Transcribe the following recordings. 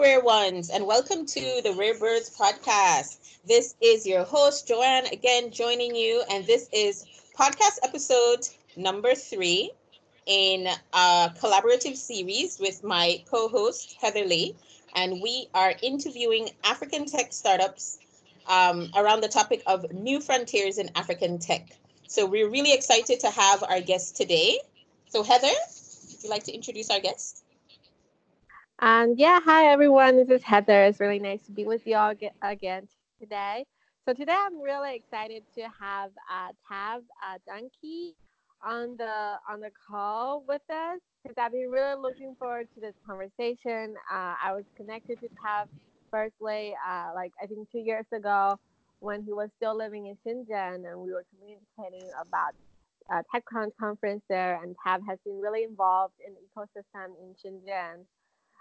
Rare ones, and welcome to the Rare Birds podcast. This is your host, Joanne, again joining you, and this is podcast episode number three in a collaborative series with my co host, Heather Lee, and we are interviewing African tech startups um, around the topic of new frontiers in African tech. So we're really excited to have our guest today. So, Heather, would you like to introduce our guest? Um, yeah, hi everyone. This is Heather. It's really nice to be with you all again today. So today I'm really excited to have uh, Tav uh, Dunkey on the on the call with us because I've been really looking forward to this conversation. Uh, I was connected to Tav firstly, uh, like I think two years ago when he was still living in Shenzhen, and we were communicating about uh, conference there, and Tav has been really involved in the ecosystem in Shenzhen.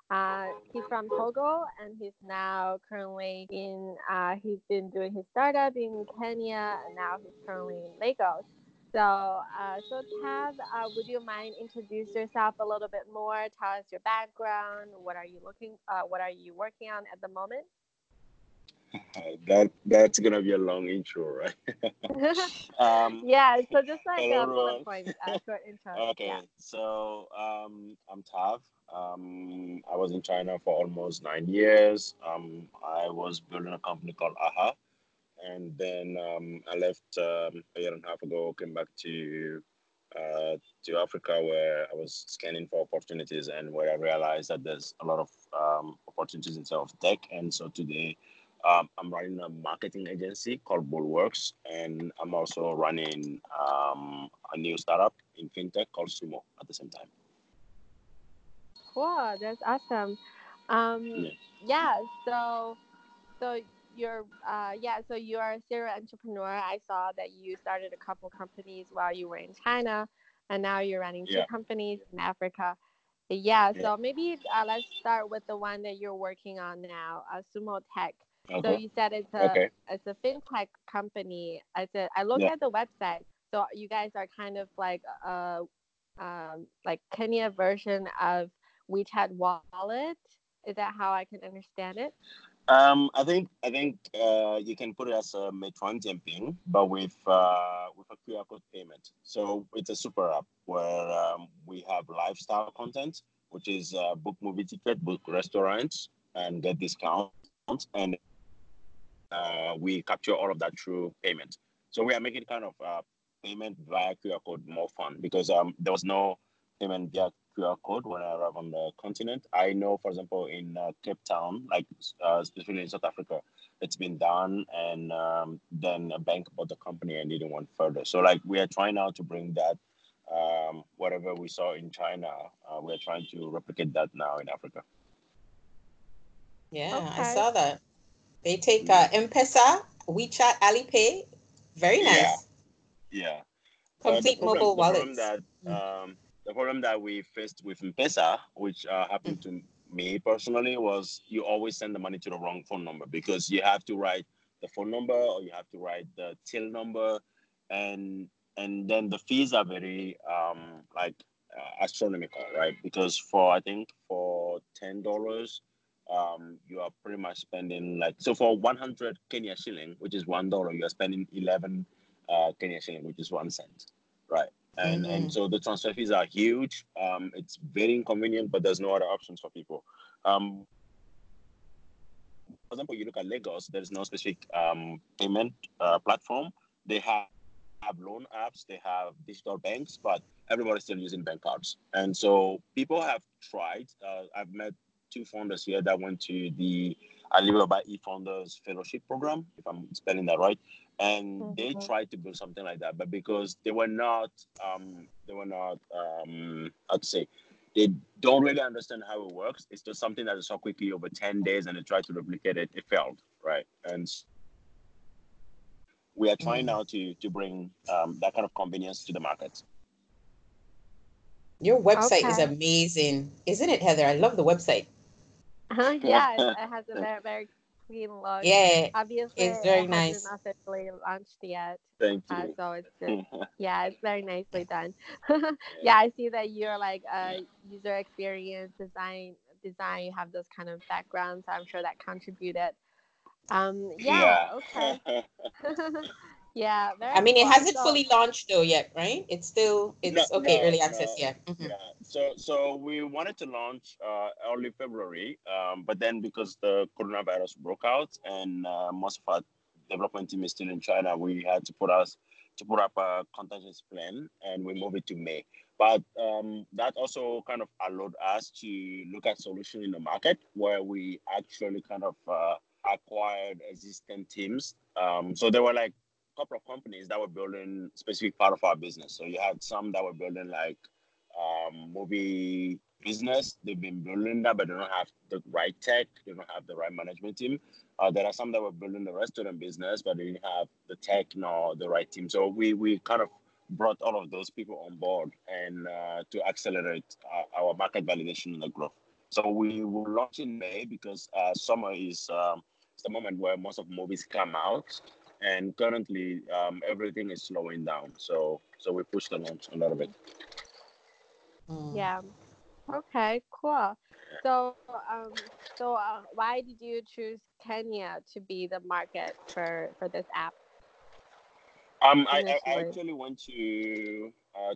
Uh, he's from Togo, and he's now currently in. Uh, he's been doing his startup in Kenya, and now he's currently in Lagos. So, uh, so Tav, uh, would you mind introduce yourself a little bit more? Tell us your background. What are you looking? Uh, what are you working on at the moment? that that's gonna be a long intro, right? um, yeah. So just like a bullet point, uh, short intro. Okay. Yeah. So um, I'm Tav. Um, I was in China for almost nine years. Um, I was building a company called AHA and then um, I left um, a year and a half ago. Came back to uh, to Africa where I was scanning for opportunities and where I realized that there's a lot of um, opportunities in terms of tech. And so today um, I'm running a marketing agency called Bullworks, and I'm also running um, a new startup in fintech called Sumo at the same time. Wow, that's awesome. Um, yeah. yeah. So, so you're uh, yeah so you're a serial entrepreneur i saw that you started a couple companies while you were in china and now you're running two yeah. companies in africa yeah, yeah. so maybe uh, let's start with the one that you're working on now uh, sumo tech okay. so you said it's a okay. it's a fintech company i said i looked yeah. at the website so you guys are kind of like a um, like kenya version of wechat wallet is that how i can understand it um, I think I think uh, you can put it as a Meituan Dianping, but with uh, with a QR code payment. So it's a super app where um, we have lifestyle content, which is uh, book movie ticket, book restaurants, and get discounts, and uh, we capture all of that through payment. So we are making kind of uh, payment via QR code more fun because um, there was no payment via QR code when I arrived on the continent. I know, for example, in uh, Cape Town, like uh, specifically in South Africa, it's been done, and um, then a bank bought the company and didn't want further. So, like, we are trying now to bring that, um, whatever we saw in China, uh, we're trying to replicate that now in Africa. Yeah, okay. I saw that. They take uh, M-Pesa, WeChat, Alipay. Very nice. Yeah. yeah. Complete mobile wallet. That mm. um, the problem that we faced with M-Pesa, which uh, happened to me personally, was you always send the money to the wrong phone number because you have to write the phone number or you have to write the till number, and and then the fees are very um, like uh, astronomical, right? Because for I think for ten dollars, um, you are pretty much spending like so for one hundred Kenya shilling, which is one dollar, you are spending eleven uh, Kenya shilling, which is one cent, right? and mm-hmm. and so the transfer fees are huge. Um, it's very inconvenient, but there's no other options for people. Um, for example, you look at Lagos. There's no specific um, payment uh, platform. They have have loan apps, they have digital banks, but everybody's still using bank cards. And so people have tried. Uh, I've met two founders here that went to the Alibaba e-founders fellowship program, if I'm spelling that right and mm-hmm. they tried to build something like that but because they were not um they were not um i'd say they don't really understand how it works. It's just something that is so quickly over 10 days and they tried to replicate it. It failed right? And we are trying mm-hmm. now to to bring um, that kind of convenience to the market. Your website okay. is amazing. Isn't it heather? I love the website uh, yeah it, it has a very very clean look. Yeah, obviously, it's very it nice. Not officially launched yet. Thank uh, you. Uh, so it's just, yeah, it's very nicely done. yeah, I see that you're like a user experience design design, you have those kind of backgrounds. I'm sure that contributed. Um, yeah, yeah. okay. Yeah, I mean, it hasn't So- fully launched though yet, right? It's still it's No, okay, no, early access. no, Yeah. Mhm. yeah. So so we wanted to launch uh, early February, um, but then because the coronavirus broke out and uh, most of our development team is still in China, we had to put us to put up a contingency plan and we moved it to May. But um, that also kind of allowed us to look at solution in the market where we actually kind of uh, acquired existing teams. Um, so there were like a couple of companies that were building specific part of our business. So you had some that were building like um, movie business. They've been building that, but they don't have the right tech. They don't have the right management team. Uh, there are some that were building the restaurant business, but they didn't have the tech nor the right team. So we we kind of brought all of those people on board and uh, to accelerate uh, our market validation and the growth. So we will launch in May because uh, summer is um, the moment where most of movies come out, and currently um, everything is slowing down. So so we pushed the launch a little bit. Mm. Yeah. Okay, cool. So, um, so uh, why did you choose Kenya to be the market for for this app? Um, I, I, I actually went to uh,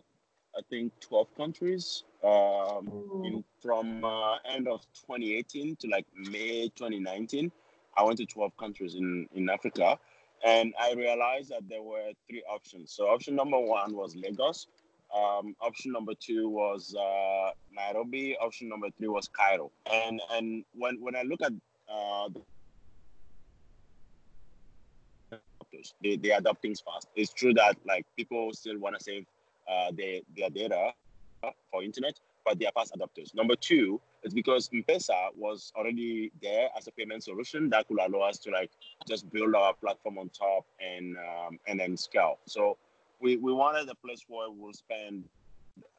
I think twelve countries. Um, in, from uh, end of 2018 to like May 2019, I went to 12 countries in in Africa, and I realized that there were three options. So option number one was Lagos. Um, option number two was uh, Nairobi. Option number three was Cairo. And and when when I look at uh. They, they adopt things fast. It's true that like people still want to save uh, their, their data for internet, but they are fast adopters. Number two is because M-Pesa was already there as a payment solution that could allow us to like just build our platform on top and um, and then scale. So we, we wanted a place where we'll spend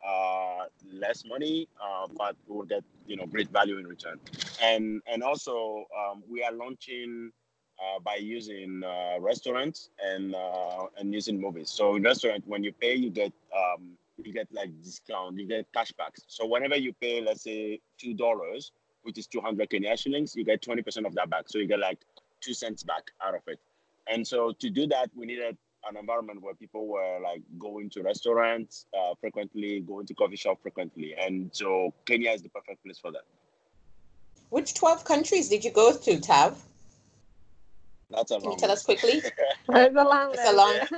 uh, less money, uh, but we'll get you know great value in return. And and also um, we are launching uh, by using uh, restaurants and uh, and using movies. So in restaurant, when you pay, you get um, you get like discount, you get cashbacks. So whenever you pay, let's say two dollars, which is two hundred Kenya shillings, you get twenty percent of that back. So you get like two cents back out of it. And so to do that, we needed an environment where people were like going to restaurants uh, frequently, going to coffee shop frequently, and so Kenya is the perfect place for that. Which 12 countries did you go to, Tav? That's a Can you long tell us quickly? It's a long It's a list.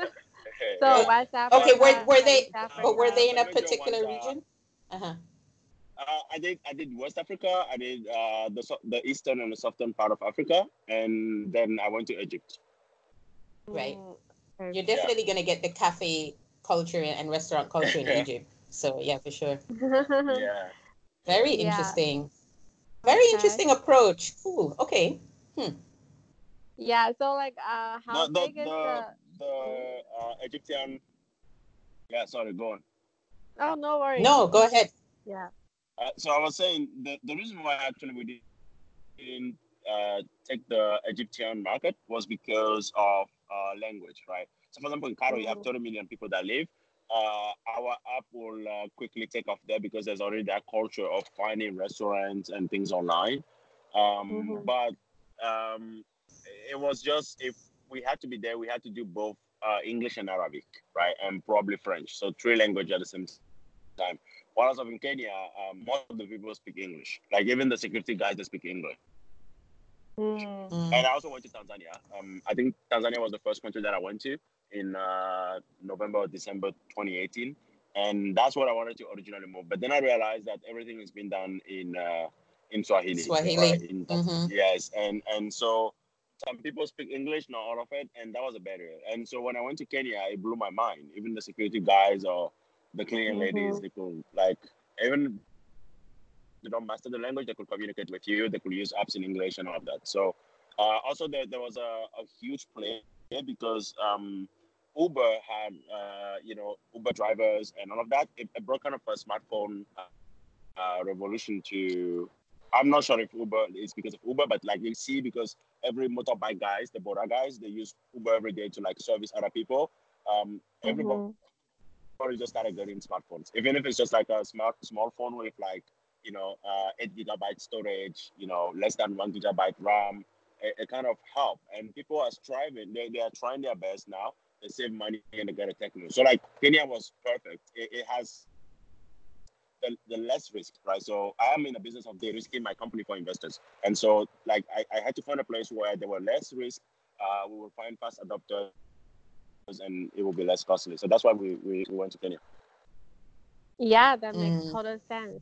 Long- so Yeah. West Africa. Okay, were, were they, Africa. but were they in a particular region? Uh-huh. Uh, I did I did West Africa, I did uh, the the eastern and the southern part of Africa, and then I went to Egypt. Right. You're definitely going to get the cafe culture and restaurant culture in Egypt. So, yeah, for sure. Yeah. Very Yeah. interesting. Very Okay. interesting approach. Cool. Okay. Hmm. yeah. So like, uh, how The the big is the, the? The uh, Egyptian. Yeah, sorry, go on. Oh, no worries. No, go ahead. Yeah. Uh, so I was saying the, the reason why actually we didn't uh, take the Egyptian market was because of uh, language, right? So for example, in Cairo, you have Mhm. 30 million people that live. Uh, our app will uh, quickly take off there because there's already that culture of finding restaurants and things online. Um, Mhm. But um, it was just if we had to be there, we had to do both uh, English and Arabic, right? And probably French. So three languages at the same time. While I was in Kenya, um, most of the people speak English. Like even the security guys, they speak English. Mm. And I also went to Tanzania. Um, I think Tanzania was the first country that I went to in uh, November or December 2018, and that's what I wanted to originally move. But then I realized that everything is being done in uh, in Swahili. Swahili. right? In Mhm. Yes, and and so some people speak English, not all of it, and that was a barrier. And so when I went to Kenya, it blew my mind. Even the security guys or the cleaning ladies, Mhm. they could like even they don't master the language, they could communicate with you. They could use apps in English and all of that. So uh, also there, there was a, a huge play because um, Uber had uh, you know Uber drivers and all of that. It, it brought kind of a smartphone uh, uh, revolution to. I'm not sure if Uber is because of Uber, but like you see, because every motorbike guys, the boda guys, they use Uber every day to like service other people. Um, everybody Mhm. everybody just started getting smartphones, even if it's just like a smart small phone with like you know, uh, eight gigabyte storage, you know, less than one gigabyte RAM. It, it kind of help, and people are striving. They, they are trying their best now. They save money and they get a technology. So like Kenya was perfect. It, it has the, the less risk, right? So I am in the business of de-risking my company for investors. And so like I, I had to find a place where there were less risk. Uh, we will find fast adopters and it will be less costly. So that's why we, we, we went to Kenya. Yeah, that makes Mm. total sense.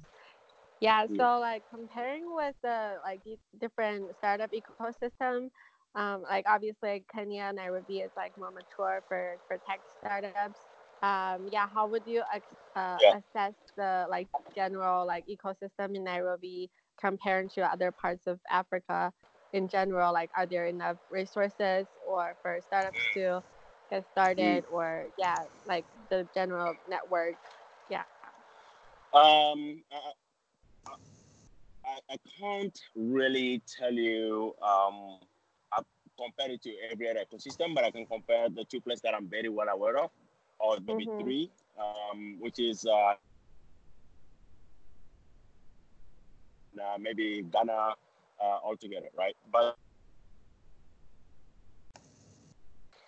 Yeah, Mm. so like comparing with the like the different startup ecosystem, um, like obviously Kenya, and Nairobi is like more mature for for tech startups. Um, yeah, how would you uh, Yeah. assess the like general like ecosystem in Nairobi compared to other parts of Africa in general? Like, are there enough resources or for startups to get started, or yeah, like the general network? Yeah. Um, I, I, I can't really tell you um, I compare it to every other ecosystem, but I can compare the two places that I'm very well aware of, or maybe Mhm. three, um, which is uh, uh, maybe Ghana uh, altogether, right? But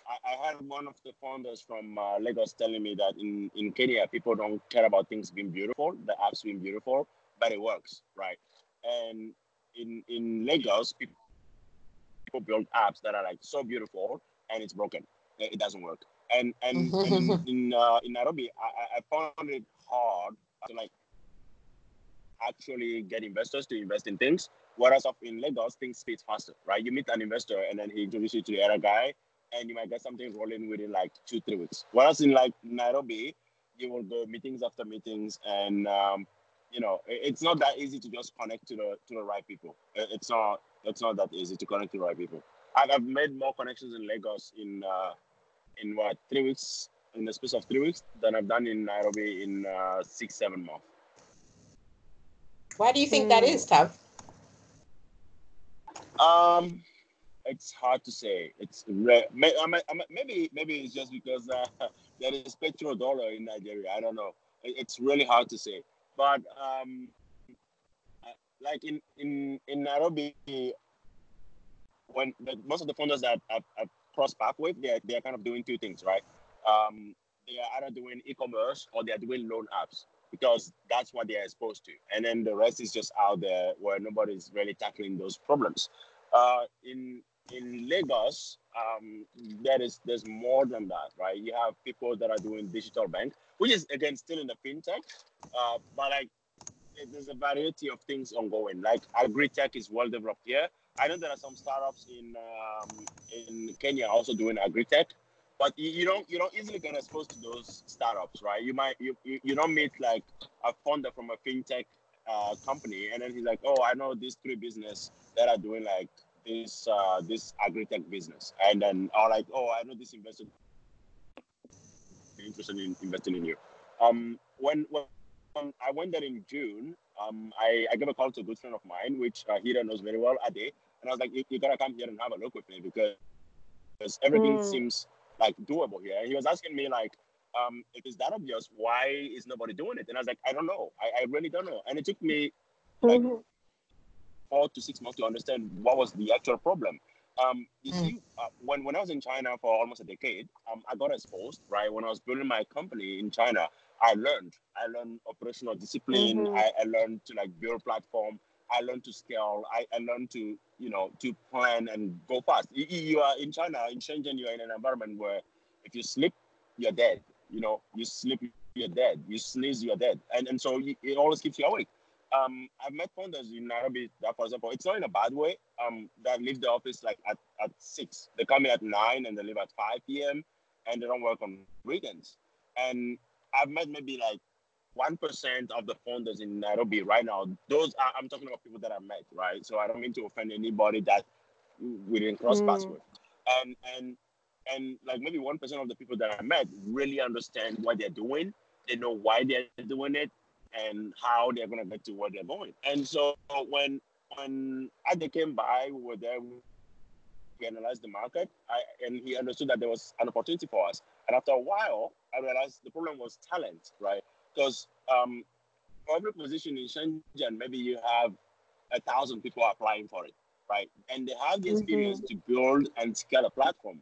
I, I had one of the founders from uh, Lagos telling me that in, in Kenya, people don't care about things being beautiful, the apps being beautiful, but it works, right? And in in Lagos, people, people build apps that are like so beautiful and it's broken. It, it doesn't work. And and, and in uh, in Nairobi, I, I- I found it hard to like actually get investors to invest in things. Whereas up in Lagos, things speed faster, right? You meet an investor and then he introduces you to the other guy, and you might get something rolling within like two, three weeks. Whereas in like Nairobi, you will go meetings after meetings, and um, you know it's not that easy to just connect to the to the right people. It's not it's not that easy to connect to the right people. I've, I've made more connections in Lagos in uh, in what three weeks in the space of three weeks than I've done in Nairobi in uh, six seven months. Why do you think that Mm. is, Tav? Um, it's hard to say. It's rare. May, I mean, I mean, maybe maybe it's just because uh, there is petrodollar in Nigeria. I don't know. It's really hard to say. But um, uh, like in in in Nairobi, when the, most of the founders that I've, I've crossed path with, they're they're kind of doing two things, right? Um, they are either doing e-commerce or they're doing loan apps because that's what they're exposed to, and then the rest is just out there where nobody's really tackling those problems. Uh, in in Lagos, um, there is there's more than that, right? You have people that are doing digital bank, which is again still in the fintech, uh, but like there's a variety of things ongoing. Like agri-tech is well developed here. I know there are some startups in um, in Kenya also doing agri-tech, but you, you don't you don't easily get exposed to those startups, right? You might you, you, don't meet like a founder from a fintech uh, company, and then he's like, oh, I know these three business that are doing like this uh, this agri-tech business, and then or like, oh, I know this investor interested in investing in you. Um, when when when I went there in June, um, I, I gave a call to a good friend of mine, which uh, Hira knows very well, Ade, and I was like, you, you gotta come here and have a look with me because, because everything Mm. seems like doable here. And he was asking me like, um, if it's that obvious, why is nobody doing it? And I was like, I don't know. I, I really don't know. And it took me like Mhm. four to six months to understand what was the actual problem. Um, you Mm. see, uh, when, when I was in China for almost a decade, um, I got exposed, right? When I was building my company in China, I learned. I learned operational discipline. Mhm. I, I learned to like build platform. I learned to scale. I, I learned to, you know, to plan and go fast. You, you are in China, in Shenzhen, you are in an environment where if you sleep, you're dead. You know, you sleep, you're dead. You sneeze, you're dead. And, and so it always keeps you awake um, I've met founders in Nairobi that, for example, it's not in a bad way. Um, that leave the office like at, at six. They come in at nine and they leave at five p.m. and they don't work on weekends. And I've met maybe like one percent of the founders in Nairobi right now. Those are, I'm talking about people that I met, right? So I don't mean to offend anybody that we didn't cross paths Mm. with. And and and like maybe one percent of the people that I met really understand what they're doing. They know why they're doing it and how they're gonna get to where they're going. And so when when Ade came by, we were there, we analyzed the market, I, and he understood that there was an opportunity for us. And after a while, I realized the problem was talent, right? Because um, for every position in Shenzhen, maybe you have a thousand people applying for it, right? And they have the experience mm-hmm. to build and scale a platform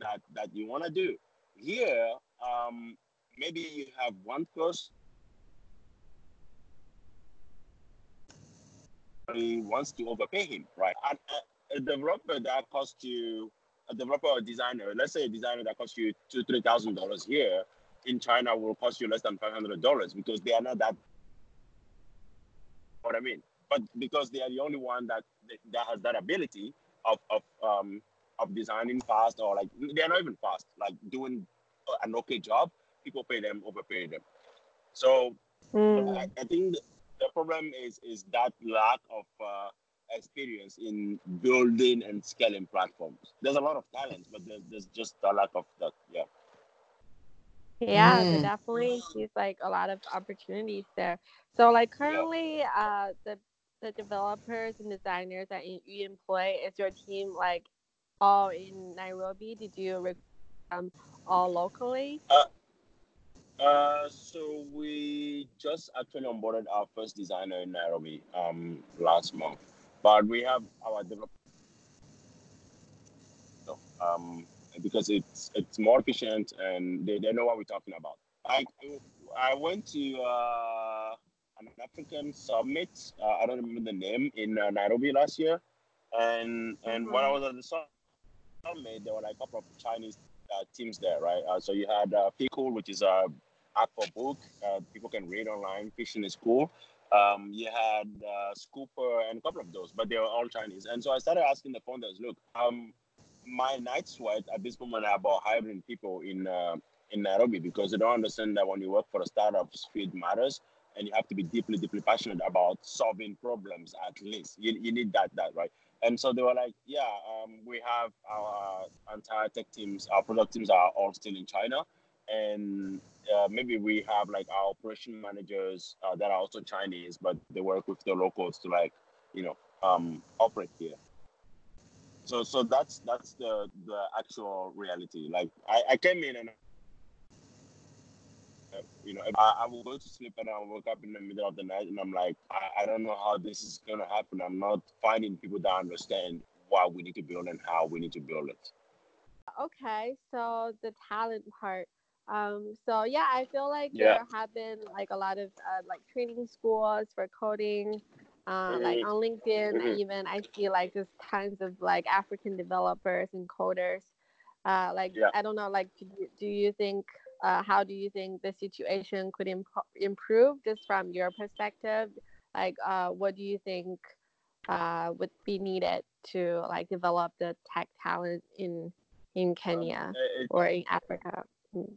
that that you want to do. Here, um, maybe you have one person he wants to overpay him, right? And a, a developer that costs you a developer or designer, let's say a designer that costs you two, three thousand dollars here in China will cost you less than five hundred dollars because they are not that what I mean. But because they are the only one that that has that ability of of um of designing fast or like they're not even fast, like doing an okay job, people pay them, overpay them. So mm. I, I, think the problem is is that lack of uh, experience in building and scaling platforms. There's a lot of talent, but there's, there's just a lack of that. Yeah. Yeah, mm. there definitely seems like a lot of opportunities there. So, like currently, yeah. uh, the the developers and designers that you employ is your team like all in Nairobi? Did you recruit them all locally? Uh, uh, so we just actually onboarded our first designer in Nairobi um, last month, but we have our developer um, because it's it's more efficient and they, they know what we're talking about. I I went to uh, an African summit. Uh, I don't remember the name in uh, Nairobi last year, and and mm-hmm. when I was at the summit, there were like a couple of Chinese uh, teams there, right? Uh, so you had uh, Cool, which is a app for book. Uh, people can read online. Fishing is cool. Um, you had uh, Scooper and a couple of those, but they were all Chinese. And so I started asking the founders, look, um, my night sweat at this moment about hiring people in uh, in Nairobi because they don't understand that when you work for a startup, speed matters, and you have to be deeply, deeply passionate about solving problems. At least you, you need that, that right. And so they were like, yeah, um, we have our entire tech teams, our product teams are all still in China, and uh, maybe we have like our operation managers uh, that are also Chinese, but they work with the locals to like, you know, um, operate here. So, so that's that's the the actual reality. Like, I, I came in and you know, I, I, will go to sleep and I'll wake up in the middle of the night and I'm like, I, I don't know how this is gonna happen. I'm not finding people that understand why we need to build and how we need to build it. Okay, so the talent part. Um, so yeah, I feel like yeah. there have been like a lot of uh, like training schools for coding, uh, mm-hmm. like on LinkedIn. Mm-hmm. Even I see like just tons of like African developers and coders. Uh, like yeah. I don't know, like do you, do you think uh, how do you think the situation could imp- improve just from your perspective? Like, uh, what do you think uh, would be needed to like develop the tech talent in in Kenya um, it, or in Africa? Mm.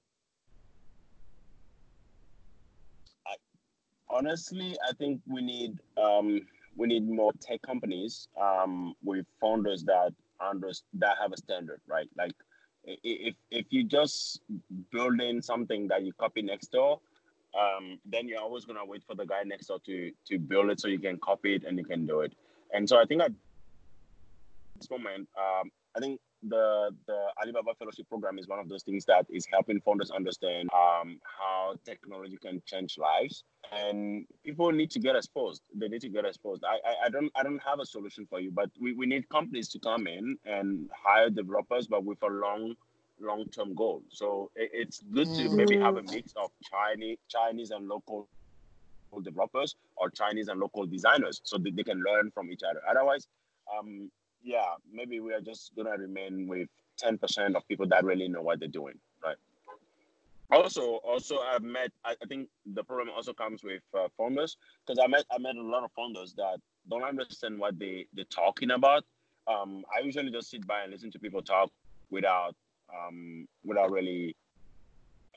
Honestly, I think we need um, we need more tech companies um, with founders that under that have a standard, right? Like if if you just building something that you copy next door, um, then you're always gonna wait for the guy next door to to build it so you can copy it and you can do it. And so I think at this moment, um, I think the the Alibaba Fellowship Program is one of those things that is helping founders understand um, how technology can change lives, and people need to get exposed. They need to get exposed. I, I, I don't I don't have a solution for you, but we, we need companies to come in and hire developers, but with a long long term goal. So it, it's good to maybe have a mix of Chinese Chinese and local developers or Chinese and local designers, so that they can learn from each other. Otherwise, um, yeah, maybe we are just gonna remain with 10% of people that really know what they're doing, right? Also, also I've met. I, I think the problem also comes with uh, founders because I met I met a lot of founders that don't understand what they they're talking about. Um, I usually just sit by and listen to people talk without um, without really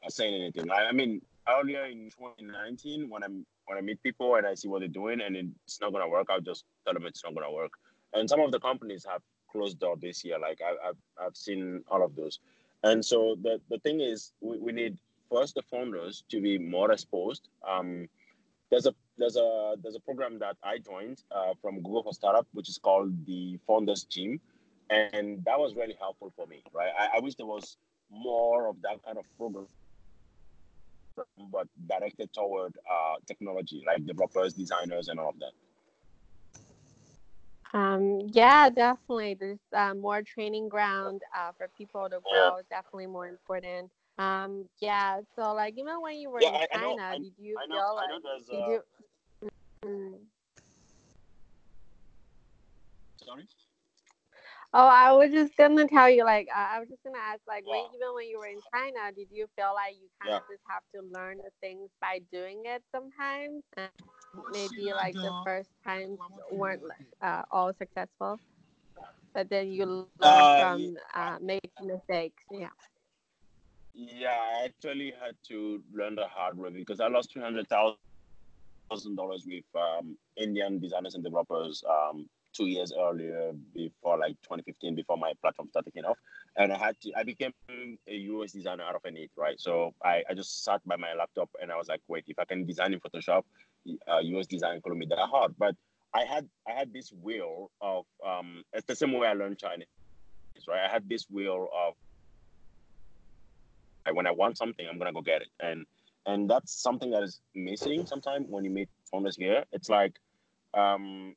uh, saying anything. I, I mean, earlier in 2019, when I'm when I meet people and I see what they're doing and it's not gonna work, I'll just tell them it's not gonna work and some of the companies have closed door this year. Like I, have I've seen all of those, and so the the thing is, we, we need first the founders to be more exposed. Um, there's a there's a there's a program that I joined uh, from Google for Startup, which is called the Founders Team, and that was really helpful for me. Right, I, I wish there was more of that kind of program but directed toward uh, technology, like developers, designers, and all of that. Um, yeah, definitely. There's uh, more training ground uh, for people to grow. Is definitely more important. Um, yeah. So, like, even when you were Yeah, in I- I know- China, did you I know, feel I know like did uh, you? Mm. sorry. Oh, I was just gonna tell you, like, uh, I was just gonna ask, like, when, even when you were in China, did you feel like you kind Yeah. of just have to learn the things by doing it sometimes? And maybe like the first times weren't uh, all successful, but then you learn Uh, from uh, making mistakes. Yeah. Yeah, I actually had to learn the hard way because I lost three hundred thousand dollars with um, Indian designers and developers um, two years earlier, before like 2015, before my platform started taking off, and I had to. I became a UX designer out of a need, right? So I, I just sat by my laptop and I was like, wait, if I can design in Photoshop, uh, UX design be that hard. But I had I had this will of um, it's the same way I learned Chinese, right? I had this will of like, when I want something, I'm gonna go get it, and and that's something that is missing sometimes when you meet founders here. It's like um,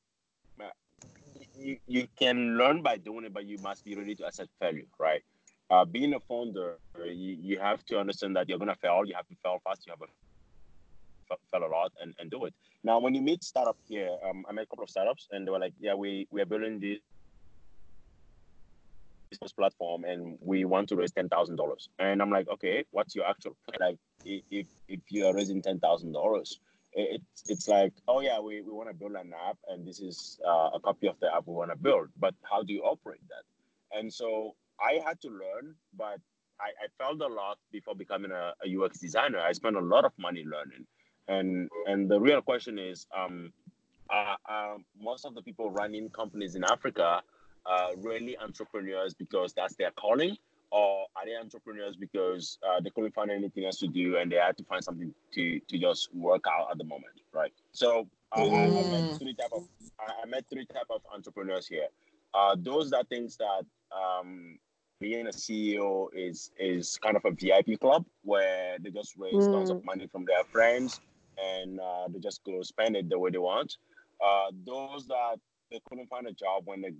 you, you can learn by doing it, but you must be ready to accept failure, right? Uh, being a founder, you, you have to understand that you're gonna fail. You have to fail fast. You have to fail a lot and, and do it. Now, when you meet startup here, um, I met a couple of startups, and they were like, "Yeah, we we are building this business platform, and we want to raise ten thousand dollars." And I'm like, "Okay, what's your actual like? If if you are raising ten thousand dollars, it's it's like, oh yeah, we, we want to build an app, and this is uh, a copy of the app we want to build. But how do you operate that? And so I had to learn, but I, I felt a lot before becoming a, a UX designer. I spent a lot of money learning, and and the real question is, um, uh, uh, most of the people running companies in Africa are really entrepreneurs because that's their calling, or are they entrepreneurs because uh, they couldn't find anything else to do and they had to find something to to just work out at the moment, right? So uh, I, I met Mm. three type of I, met three type of entrepreneurs here. Uh, those that things that um, being a CEO is is kind of a VIP club where they just raise tons of Mm. money from their friends and uh, they just go spend it the way they want. Uh, those that they couldn't find a job when they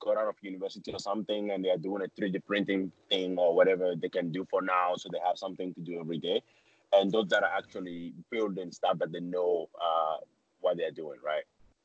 got out of university or something and they are doing a 3D printing thing or whatever they can do for now, so they have something to do every day. And those that are actually building stuff that they know uh, what they're doing, right?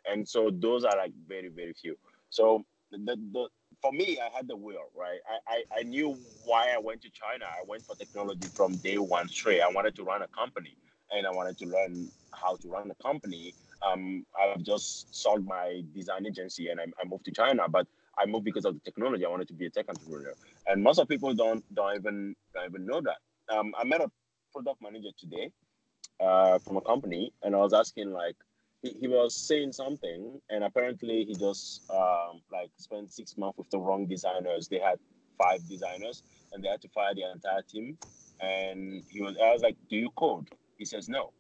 And so those are like very, very few. So the, the for me, I had the will, right? I, I, I knew why I went to China. I went for technology from day one straight. I wanted to run a company and I wanted to learn how to run a company. Um, I've just sold my design agency and I, I moved to China, but I moved because of the technology. I wanted to be a tech entrepreneur, and most of people don't don't even don't even know that. Um, I met a product manager today uh, from a company, and I was asking like, he, he was saying something, and apparently he just um, like spent six months with the wrong designers. They had five designers, and they had to fire the entire team. And he was, I was like, "Do you code?" He says, "No."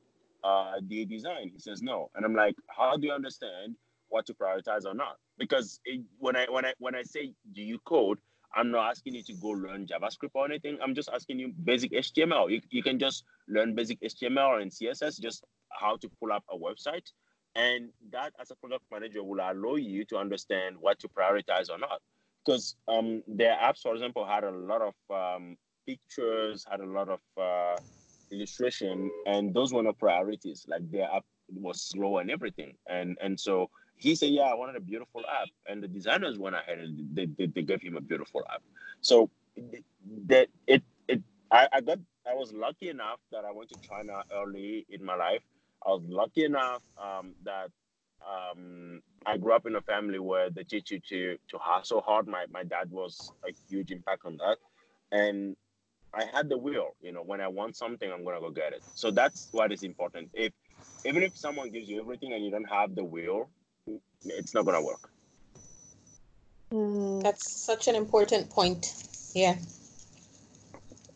Uh, you design? He says, "No." And I'm like, "How do you understand what to prioritize or not?" Because it, when I when I when I say, "Do you code?" I'm not asking you to go learn JavaScript or anything. I'm just asking you basic HTML. You, you can just learn basic HTML and CSS, just how to pull up a website. And that, as a product manager, will allow you to understand what to prioritize or not. Because um, their apps, for example, had a lot of um, pictures, had a lot of uh, illustration, and those were not priorities. Like their app was slow and everything. And and so he said, "Yeah, I wanted a beautiful app," and the designers went ahead and they, they, they gave him a beautiful app. So that it it I, I got I was lucky enough that I went to China early in my life. I was lucky enough um, that um, I grew up in a family where they teach you to to hustle hard. My my dad was a huge impact on that, and I had the will. You know, when I want something, I'm gonna go get it. So that's what is important. If even if someone gives you everything and you don't have the will, it's not gonna work. Mm. That's such an important point. Yeah.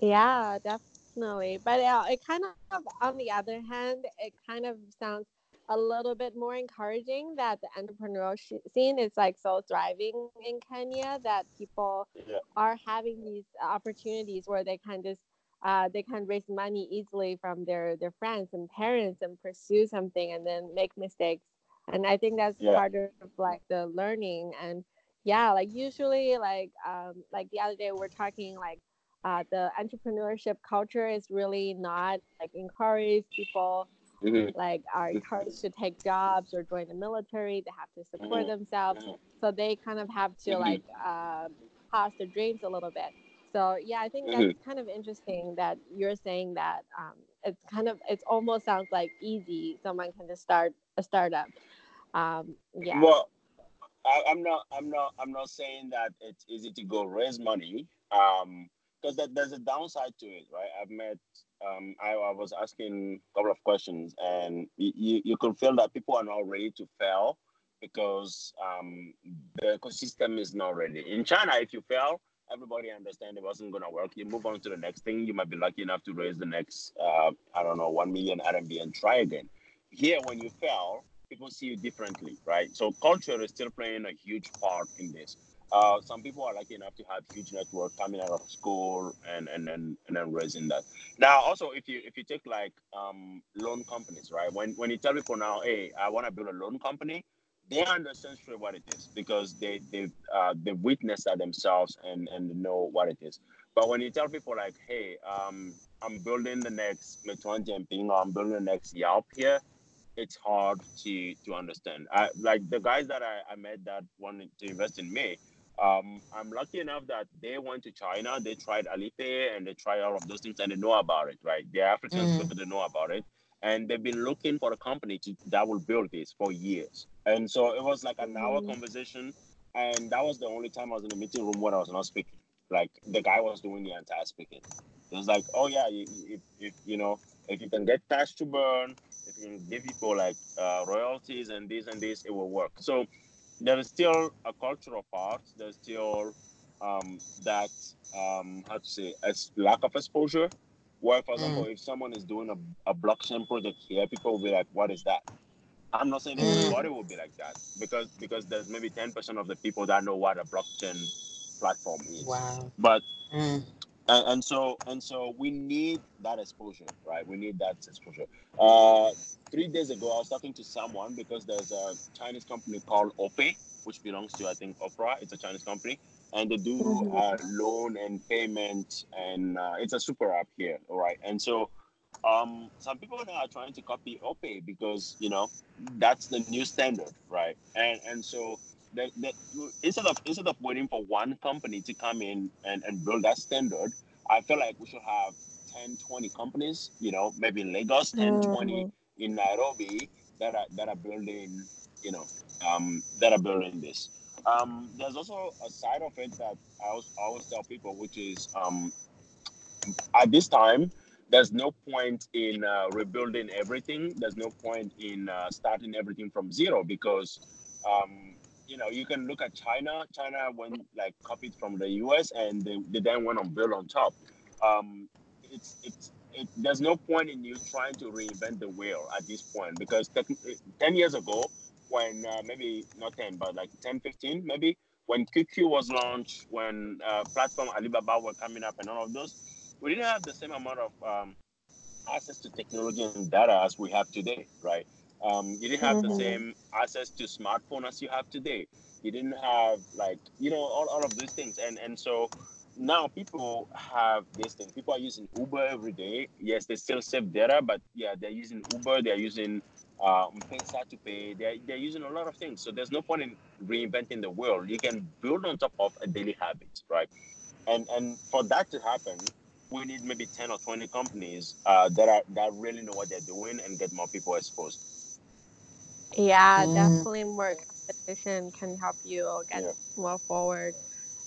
Yeah, definitely. But uh, it kind of, on the other hand, it kind of sounds a little bit more encouraging that the entrepreneurial scene is like so thriving in Kenya that people Yeah. are having these opportunities where they can just uh, they can raise money easily from their their friends and parents and pursue something and then make mistakes and i think that's Yeah. part of like the learning and yeah like usually like um like the other day we we're talking like uh, the entrepreneurship culture is really not like encourage people Mhm. like are encouraged to take jobs or join the military they have to support Mhm. themselves so they kind of have to Mhm. like uh, pause their dreams a little bit so yeah i think Mhm. that's kind of interesting that you're saying that um, it's kind of it almost sounds like easy someone can just start a startup um, yeah Well, I, I'm not. I'm not. I'm not saying that it's easy to go raise money. Um, because that, there's a downside to it, right? I've met. Um, I, I was asking a couple of questions, and you, you, could feel that people are not ready to fail because um, the ecosystem is not ready. In China, if you fail, everybody understand it wasn't gonna work. You move on to the next thing. You might be lucky enough to raise the next, uh, I don't know, one million RMB and try again. Here, when you fail, people see you differently, right? So culture is still playing a huge part in this. Uh, some people are lucky enough to have huge network coming out of school and and and, and then raising that. Now, also, if you if you take like um, loan companies, right? When when you tell people now, hey, I want to build a loan company, they understand straight what it is because they they uh, they witnessed that themselves and and know what it is. But when you tell people like, hey, um, I'm building the next Meituan Dianping or I'm building the next Yelp here, it's hard to to understand. I, like the guys that I, I met that wanted to invest in me. Um, I'm lucky enough that they went to China, they tried Alipay, and they tried all of those things, and they know about it, right? They're Africans, Mm. they know about it, and they've been looking for a company to that will build this for years. And so it was like an hour Mhm. conversation, and that was the only time I was in the meeting room when I was not speaking. Like the guy was doing the entire speaking. It was like, oh yeah, you- if, if you know, if you can get cash to burn, if you can give people like uh, royalties and this and this, it will work. So there is still a cultural part. There's still um, that um, how to say a s- lack of exposure. Where, for example, if someone is doing a, a blockchain project here, people will be like, "What is that?" I'm not saying Mm. everybody will be like that because because there's maybe 10% of the people that know what a blockchain platform is. Wow. But Mm. And, and so and so we need that exposure right? We need that exposure. Uh three days ago i was talking to someone because there's a chinese company called OPay which belongs to i think opera. It's a chinese company. And they do Mhm. uh, loan and payment and uh, it's a super app here all right? And so um some people now are trying to copy OPay because you know that's the new standard right? And and so that, that instead of instead of waiting for one company to come in and, and build that standard i feel like we should have 10 20 companies you know maybe in lagos 10 20 Mhm. in nairobi that are that are building you know um that are building this um there's also a side of it that i always, I always tell people which is um at this time there's no point in uh, rebuilding everything there's no point in uh, starting everything from zero because um, you know you can look at china china went like copied from the us and they, they then went on build on top um, it's it's it, there's no point in you trying to reinvent the wheel at this point because tec- 10 years ago when uh, maybe not 10 but like 10 15 maybe when qq was launched when uh, platform alibaba were coming up and all of those we didn't have the same amount of um, access to technology and data as we have today, right? Um, you didn't have the Mhm. same access to smartphone as you have today. You didn't have like you know all, all of these things, and and so now people have this thing. People are using Uber every day. Yes, they still save data, but yeah, they're using Uber. They're using uh, M-Pesa to pay. They're they're using a lot of things. So there's no point in reinventing the world. You can build on top of a daily habit, right? and and for that to happen we need maybe 10 or 20 companies uh, that are that really know what they're doing and get more people exposed Yeah, Mm. definitely more competition can help you get Yeah. more forward.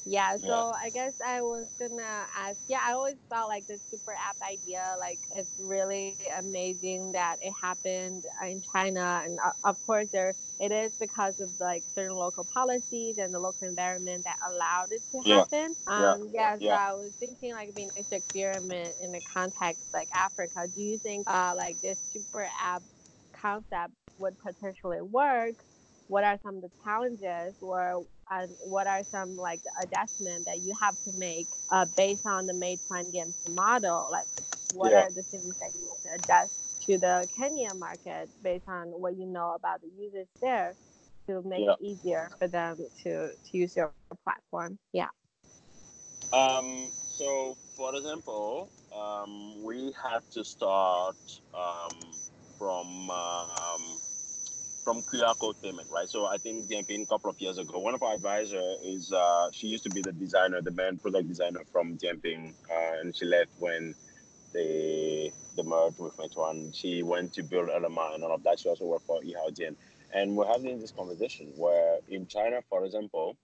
Yeah, so Yeah. I guess I was gonna ask. Yeah, I always felt like the super app idea, like it's really amazing that it happened in China, and uh, of course there it is because of like certain local policies and the local environment that allowed it to happen. Yeah. Um, yeah, so Yeah. I was thinking like it'd be nice to experiment in a context like Africa. Do you think uh like this super app concept would potentially work what are some of the challenges or uh, what are some like adjustments that you have to make uh, based on the Meituan Dianping model? Like, what Yeah. are the things that you need to adjust to the Kenya market based on what you know about the users there to make Yeah. it easier for them to, to use your platform? Yeah. Um, so, for example, um, we have to start um, from um, from QR code payment, right? So, I think Dianping a couple of years ago, one of our advisor is uh, she used to be the designer, the main product designer from Dianping, uh, and she left when they the merge with Meituan. She went to build LMI and all of that. She also worked for Yihaodian. And we're having this conversation where in China, for example,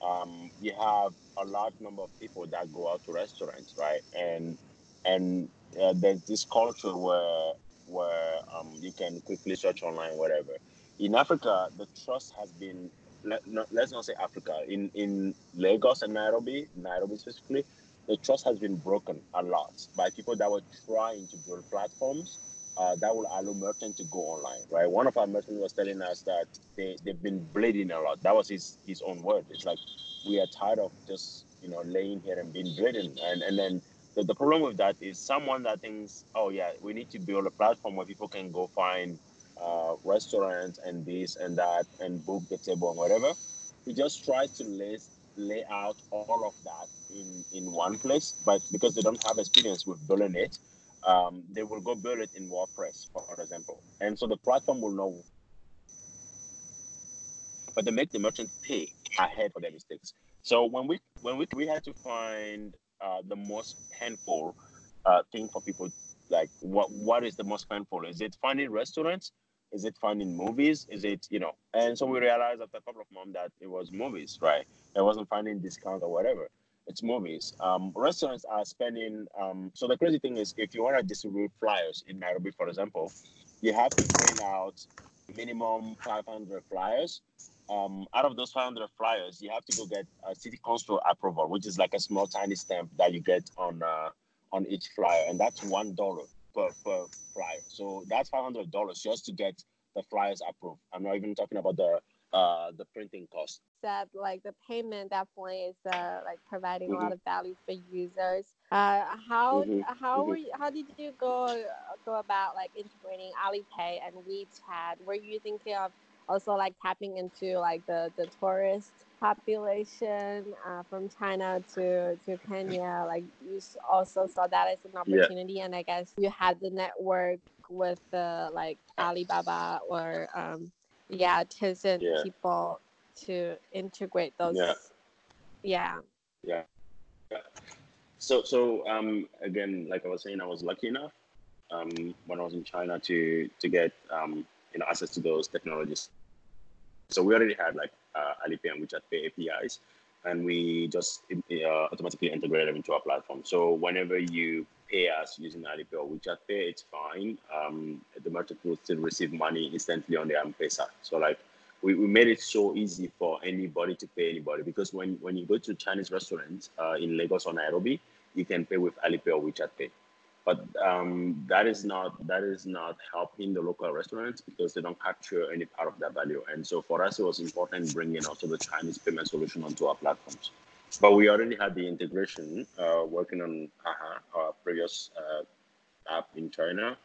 um, you have a large number of people that go out to restaurants, right? And and uh, there's this culture where where um, you can quickly search online, whatever. In Africa, the trust has been let, not, let's not say Africa in in Lagos and Nairobi, Nairobi specifically, the trust has been broken a lot by people that were trying to build platforms uh, that will allow merchants to go online, right? One of our merchants was telling us that they, they've been bleeding a lot. That was his, his own word. It's like, we are tired of just, you know, laying here and being bleeding. And, and then the, the problem with that is someone that thinks, oh, yeah, we need to build a platform where people can go find uh, restaurants and this and that and book the table and whatever. He just tries to lay, lay out all of that in, in one place, but because they don't have experience with building it, um, they will go build it in WordPress, for example. And so the platform will know. But they make the merchant pay ahead for their mistakes. So when we when we we had to find uh, the most painful uh, thing for people, like what what is the most painful? Is it finding restaurants? Is it finding movies? Is it you know? And so we realized after a couple of months that it was movies, right? It wasn't finding discounts or whatever it's movies. Um, restaurants are spending. Um, so the crazy thing is, if you want to distribute flyers in Nairobi, for example, you have to print out minimum 500 flyers. Um, out of those 500 flyers, you have to go get a city council approval, which is like a small tiny stamp that you get on uh, on each flyer, and that's one dollar per, per flyer. So that's 500 dollars just to get the flyers approved. I'm not even talking about the uh, the printing cost. That like the payment definitely is uh, like providing a lot of value for users. Uh, how Mhm, how mhm. were you, how did you go go about like integrating Alipay and WeChat? Were you thinking of also like tapping into like the the tourist population uh, from China to to Kenya? Like you also saw that as an Yeah. opportunity, and I guess you had the network with the like Alibaba or um, yeah, Tencent Yeah. people to integrate those. Yeah. Yeah. Yeah. yeah. So so um again, like I was saying, I was lucky enough um when I was in China to to get um you know access to those technologies. So we already had like uh, Alipay and WeChat Pay APIs, and we just uh, automatically integrate them into our platform. So whenever you pay us using Alipay or WeChat Pay, it's fine. Um, the merchant will still receive money instantly on their M-Pesa. So like we, we made it so easy for anybody to pay anybody because when, when you go to Chinese restaurants uh, in Lagos or Nairobi, you can pay with Alipay or WeChat Pay. But um, that is not that is not helping the local restaurants because they don't capture any part of that value. And so for us, it was important bringing also the Chinese payment solution onto our platforms. But we already had the integration uh, working on Aha, our previous uh, app in China,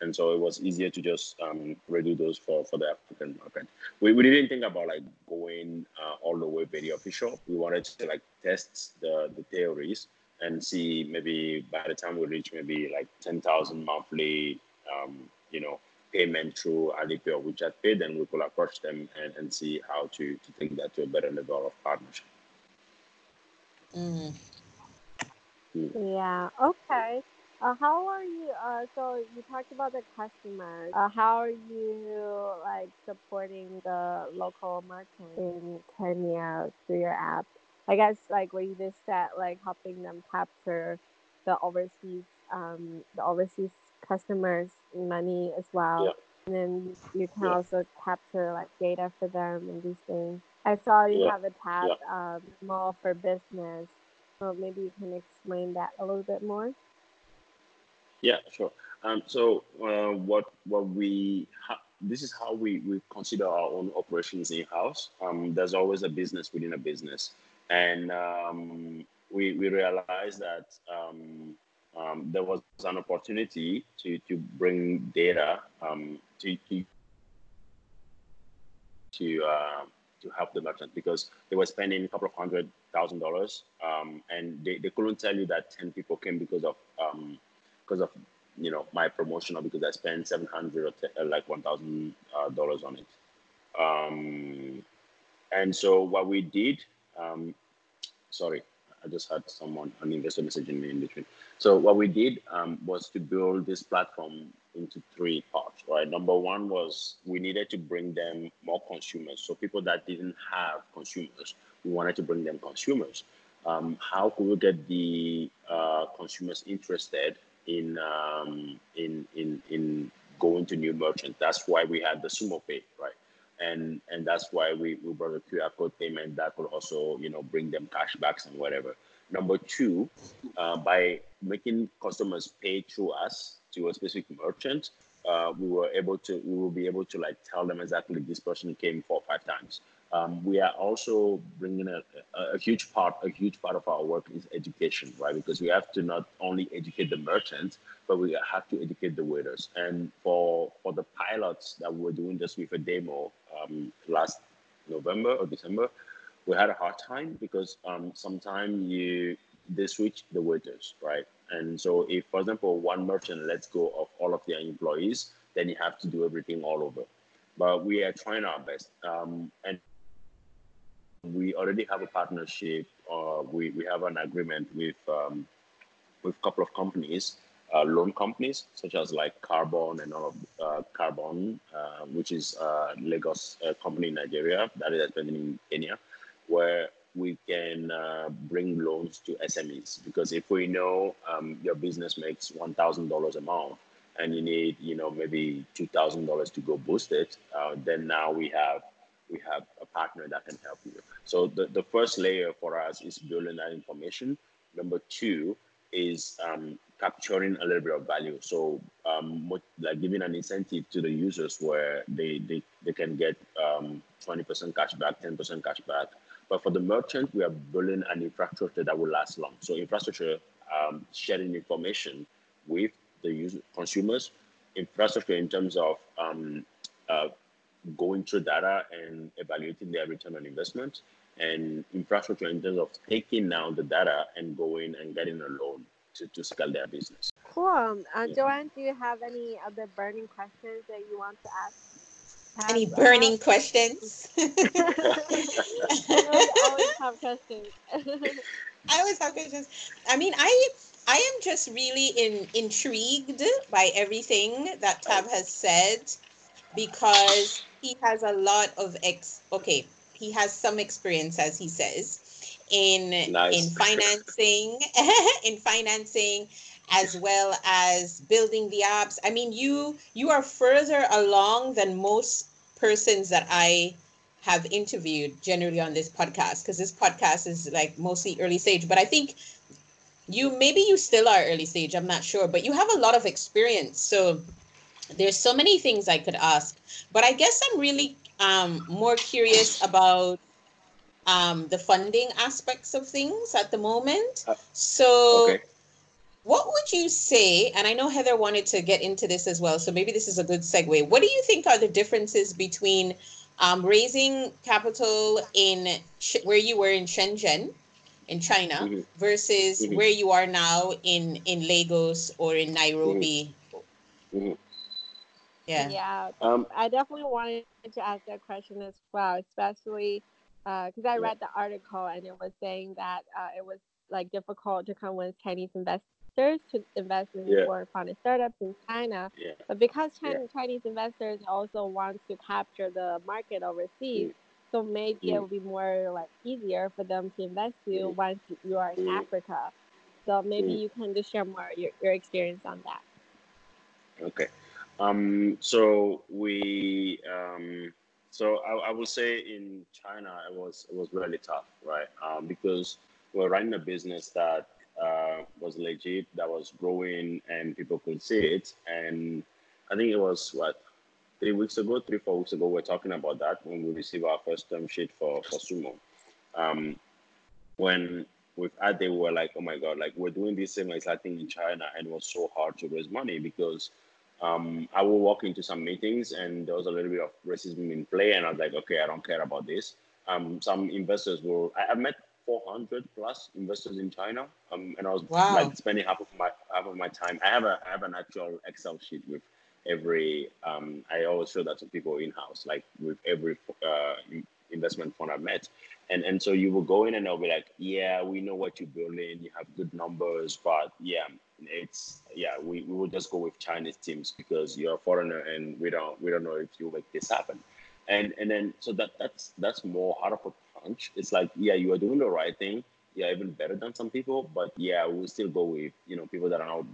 and so it was easier to just um, redo those for, for the African market. We, we didn't think about like going uh, all the way very official. We wanted to like test the, the theories and see maybe by the time we reach maybe like 10,000 monthly, um, you know, payment through Alipay or WeChat Pay, then we could approach them and, and see how to, to take that to a better level of partnership. Mm. Yeah. Okay. Uh, how are you? Uh, so you talked about the customers. Uh, how are you like supporting the local market in Kenya through your app? I guess like what you just said, like helping them capture the overseas, um, the overseas customers' money as well. Yeah. And then you can Yeah. also capture like data for them and these things. I saw you Yeah. have a tab, um, more for business. So maybe you can explain that a little bit more. Yeah, sure. Um, so uh, what what we ha- this is how we, we consider our own operations in house. Um, there's always a business within a business, and um, we we realized that um, um, there was an opportunity to to bring data um, to to to, uh, to help the merchant because they were spending a couple of hundred thousand dollars, and they, they couldn't tell you that ten people came because of because of you know my promotion or because I spent seven hundred or t- like one thousand uh, dollars on it. Um, and so what we did, um, sorry, I just had someone, an investor messaging me in between. So what we did um, was to build this platform into three parts, right? Number one was we needed to bring them more consumers. So people that didn't have consumers, we wanted to bring them consumers. Um, how could we get the uh, consumers interested in, um, in, in, in going to new merchants? That's why we had the Sumo Pay, right? And and that's why we, we brought a QR code payment that could also you know bring them cashbacks and whatever. Number two, uh, by making customers pay through us to a specific merchant, uh, we were able to we will be able to like tell them exactly this person came four or five times. Um, we are also bringing a, a, a, huge part a huge part of our work is education, right? Because we have to not only educate the merchants but we have to educate the waiters. And for for the pilots that we were doing this with a demo um, last November or December, we had a hard time because um, sometimes you they switch the waiters, right? And so if, for example, one merchant lets go of all of their employees, then you have to do everything all over. But we are trying our best. Um, and we already have a partnership. Uh, we, we have an agreement with um, with a couple of companies, uh, loan companies such as like Carbon and all of uh, Carbon, uh, which is a Lagos uh, company in Nigeria that is expanding in Kenya, where we can uh, bring loans to SMEs because if we know um, your business makes one thousand dollars a month and you need you know maybe two thousand dollars to go boost it, uh, then now we have we have a partner that can help you. So the, the first layer for us is building that information. Number two is um, capturing a little bit of value. So um, like giving an incentive to the users where they, they, they can get um, 20% cash back, 10% cash back, but for the merchant, we are building an infrastructure that will last long. So infrastructure um, sharing information with the user, consumers, infrastructure in terms of um, uh, going through data and evaluating their return on investment, and infrastructure in terms of taking now the data and going and getting a loan to, to scale their business. Cool. Uh, yeah. Joanne, do you have any other burning questions that you want to ask? Any burning questions? I always have questions. I always have questions. I mean, I I am just really in, intrigued by everything that Tav has said because he has a lot of ex. Okay, he has some experience, as he says, in nice. in financing, in financing, as well as building the apps. I mean, you you are further along than most persons that I have interviewed generally on this podcast because this podcast is like mostly early stage. But I think you maybe you still are early stage. I'm not sure, but you have a lot of experience. So there's so many things I could ask. But I guess I'm really um, more curious about um, the funding aspects of things at the moment. Uh, so. Okay what would you say? And I know Heather wanted to get into this as well, so maybe this is a good segue. What do you think are the differences between um, raising capital in where you were in Shenzhen, in China, mm-hmm. versus mm-hmm. where you are now in in Lagos or in Nairobi? Mm-hmm. Yeah. Yeah. Um, I definitely wanted to ask that question as well, especially because uh, I read the article and it was saying that uh, it was like difficult to convince Chinese investors investors to invest in yeah. or founded startups in China. Yeah. But because China, yeah. Chinese investors also want to capture the market overseas, mm. so maybe it will be more like easier for them to invest you mm. once you are in mm. Africa. So maybe mm. you can just share more your, your experience on that. Okay. Um, so we um, so I, I would say in China it was it was really tough, right? Um, because we're running a business that uh, was legit, that was growing, and people could see it. And I think it was what three weeks ago, three four weeks ago, we are talking about that when we received our first term sheet for for Sumo. Um, when with Ade, we were like, oh my god, like we're doing this same exact thing in China, and it was so hard to raise money because um, I will walk into some meetings and there was a little bit of racism in play, and I was like, okay, I don't care about this. Um, some investors were, I, I met 400 plus investors in China, um, and I was wow. like spending half of my half of my time. I have a I have an actual Excel sheet with every. Um, I always show that to people in house, like with every uh, investment fund I met, and and so you will go in and they'll be like, yeah, we know what you're building, you have good numbers, but yeah, it's yeah, we, we will just go with Chinese teams because you're a foreigner and we don't we don't know if you make this happen, and and then so that that's that's more hard of a punch. It's like yeah, you are doing the right thing, yeah, even better than some people, but yeah, we'll still go with you know people that are not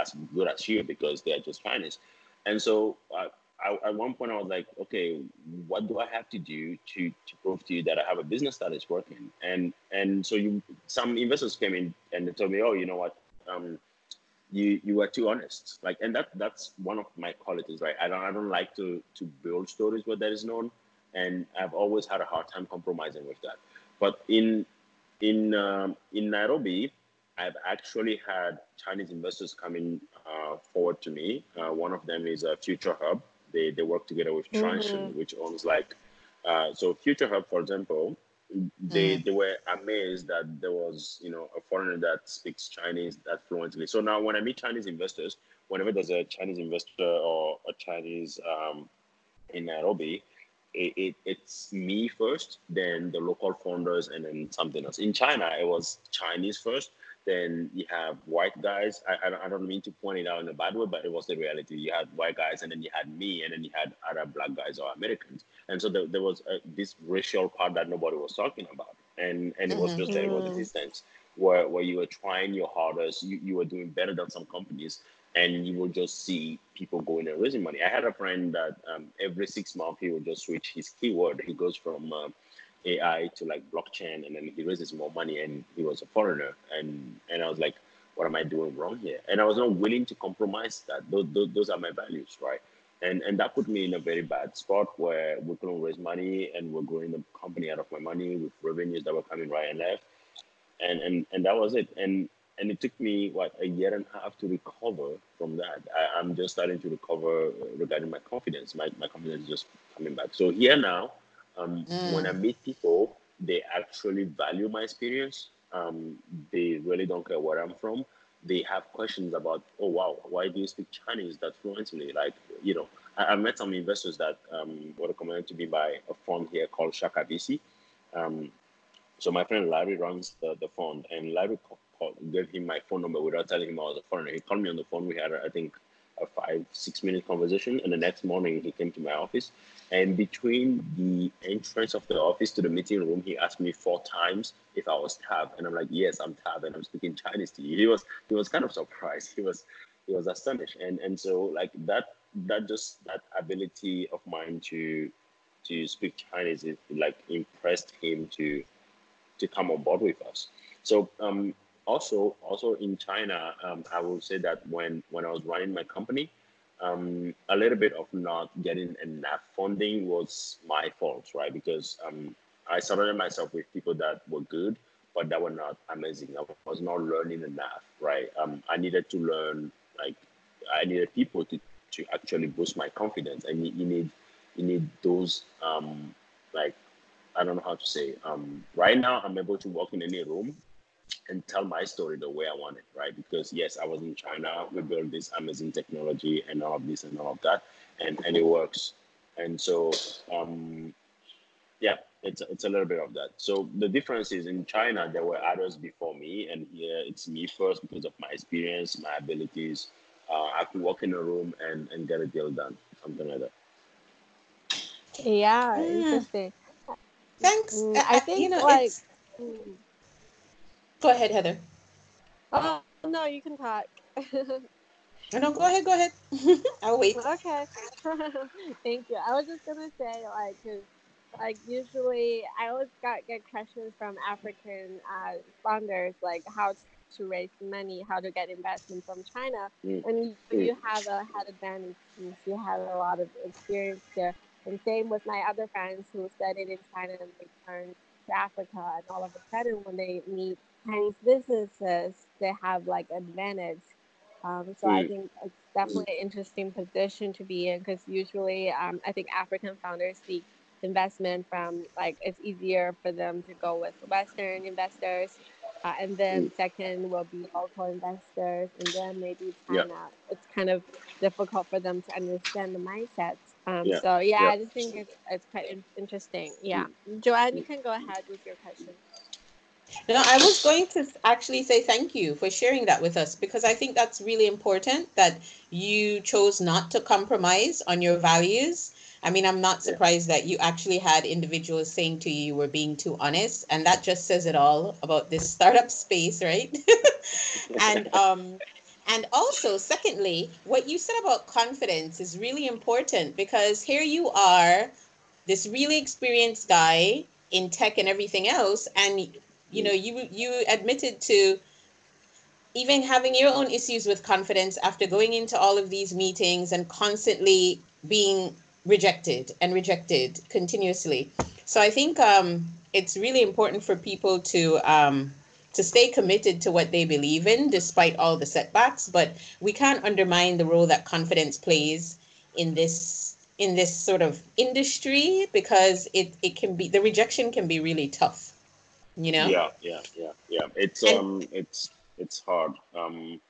as good as you because they are just Chinese, and so. Uh, I, at one point I was like, okay, what do I have to do to to prove to you that I have a business that is working? And and so you some investors came in and they told me, oh, you know what, um, you you were too honest. Like, and that that's one of my qualities, right? I don't I don't like to to build stories where that is known, and I've always had a hard time compromising with that. But in in um, in Nairobi, I've actually had Chinese investors coming uh, forward to me. Uh, one of them is a Future Hub they, they work together with Transsion, mm-hmm. which owns like uh, so Future Hub, for example, they mm. they were amazed that there was you know a foreigner that speaks Chinese that fluently. So now when I meet Chinese investors, whenever there's a Chinese investor or a Chinese um, in Nairobi, it, it, it's me first, then the local founders, and then something else. In China, it was Chinese first, then you have white guys. I, I, don't mean to point it out in a bad way, but it was the reality. You had white guys, and then you had me, and then you had other black guys or Americans. And so there, there was a, this racial part that nobody was talking about. And and it was just there, it was a mm-hmm. distance where, where you were trying your hardest, you, you were doing better than some companies, and you will just see people going and raising money. I had a friend that um, every six months he would just switch his keyword. He goes from uh, AI to like blockchain, and then he raises more money, and he was a foreigner, and and I was like, what am I doing wrong here? And I was not willing to compromise that. Those, those, those are my values, right? And and that put me in a very bad spot where we couldn't raise money, and we're growing the company out of my money with revenues that were coming right and left, and and and that was it. And and it took me what a year and a half to recover from that. I, am just starting to recover regarding my confidence. My my confidence is just coming back. So here now um, mm. When I meet people, they actually value my experience. Um, they really don't care where I'm from. They have questions about, oh wow, why do you speak Chinese that fluently? Like, you know, I, I met some investors that um, were recommended to me by a fund here called Shaka VC. Um, so my friend Larry runs the, the fund, and Larry called, gave him my phone number without telling him I was a foreigner. He called me on the phone. We had, I think, a five six minute conversation, and the next morning he came to my office and between the entrance of the office to the meeting room, he asked me four times if I was Tav, and I'm like, "Yes, I'm Tav, and I'm speaking Chinese to you." He was he was kind of surprised. He was he was astonished, and and so like that that just that ability of mine to to speak Chinese it, like impressed him to to come on board with us. So um, also also in China, um, I will say that when when I was running my company, um, a little bit of not getting enough funding was my fault, right? Because um, I surrounded myself with people that were good, but that were not amazing. I was not learning enough, right? Um, I needed to learn, like, I needed people to, to actually boost my confidence. I you, you need, you need those, um, like, I don't know how to say. Um, right now, I'm able to walk in any room and tell my story the way I want it, right? Because yes, I was in China, we built this amazing technology and all of this and all of that, and and it works. And so, um, yeah, it's it's a little bit of that. So the difference is in China there were others before me, and here it's me first because of my experience, my abilities. Uh, I could walk in a room and and get a deal done, something like that. Yeah, mm. interesting. Thanks. Mm, I, I think you know like. Mm. Go ahead, Heather. Oh no, you can talk. no, go ahead, go ahead. I'll wait. Okay. Thank you. I was just gonna say, like, cause, like usually I always got good questions from African uh, founders, like how to raise money, how to get investment from China. Mm. And you, Mm. you have a head advantage since you have a lot of experience there. And same with my other friends who studied in China and returned to Africa. And all of a sudden, when they meet Chinese businesses, they have like advantage. Um, so I Mm. think it's definitely an interesting position to be in because usually um, I think African founders seek investment from like it's easier for them to go with Western investors. Uh, and then second will be local investors, and then maybe Yeah. China. It's kind of difficult for them to understand the mindsets. Um, Yeah. So yeah, Yeah. I just think it's, it's quite in- interesting. Yeah, Joanne, you can go ahead with your question. No, I was going to actually say thank you for sharing that with us because I think that's really important that you chose not to compromise on your values. I mean, I'm not Yeah. surprised that you actually had individuals saying to you you were being too honest, and that just says it all about this startup space, right? and um and also secondly, what you said about confidence is really important because here you are, this really experienced guy in tech and everything else, and you know you you admitted to even having your own issues with confidence after going into all of these meetings and constantly being rejected and rejected continuously. So i think um, it's really important for people to um, to stay committed to what they believe in despite all the setbacks but we can't undermine the role that confidence plays in this in this sort of industry because it, it can be the rejection can be really tough you know Yeah, yeah, yeah, yeah. It's And- um, it's it's hard. Um,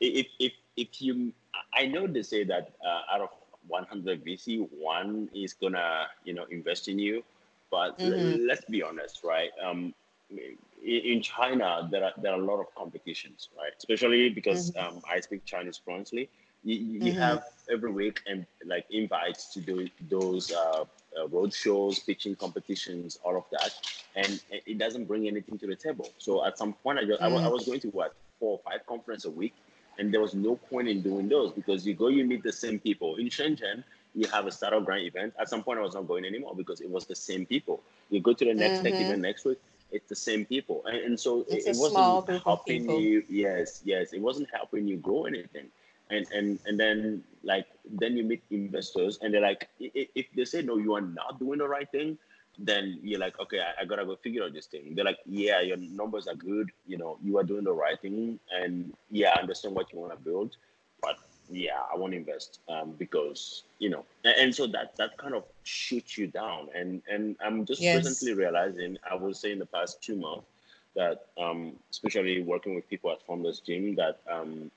if if if you, I know they say that uh, out of 100 VC, one is gonna you know invest in you, but Mhm. let's be honest, right? Um, in, in China, there are there are a lot of competitions, right? Especially because um, I speak Chinese fluently. You, you Mhm. have every week and like invites to do those uh, uh, road shows, pitching competitions, all of that and it doesn't bring anything to the table. So at some point, I, just, I, I Mm. was going to what four or five conferences a week, and there was no point in doing those because you go, you meet the same people in Shenzhen. You have a Startup Grind event. At some point, I was not going anymore because it was the same people. You go to the next tech Mhm. event next week, it's the same people, and, and so It's it, wasn't helping you. Yes, yes, it wasn't helping you grow anything. And and and then like then you meet investors, and they're like, if they say no, you are not doing the right thing, then you're like, okay, I, I gotta go figure out this thing. They're like, yeah, your numbers are good, you know, you are doing the right thing, and yeah, I understand what you want to build, but yeah, I want to invest um, because you know, and, and so that that kind of shoots you down, and and I'm just Yes. presently realizing, I would say in the past two months that um, especially working with people at Founders Gym, that um,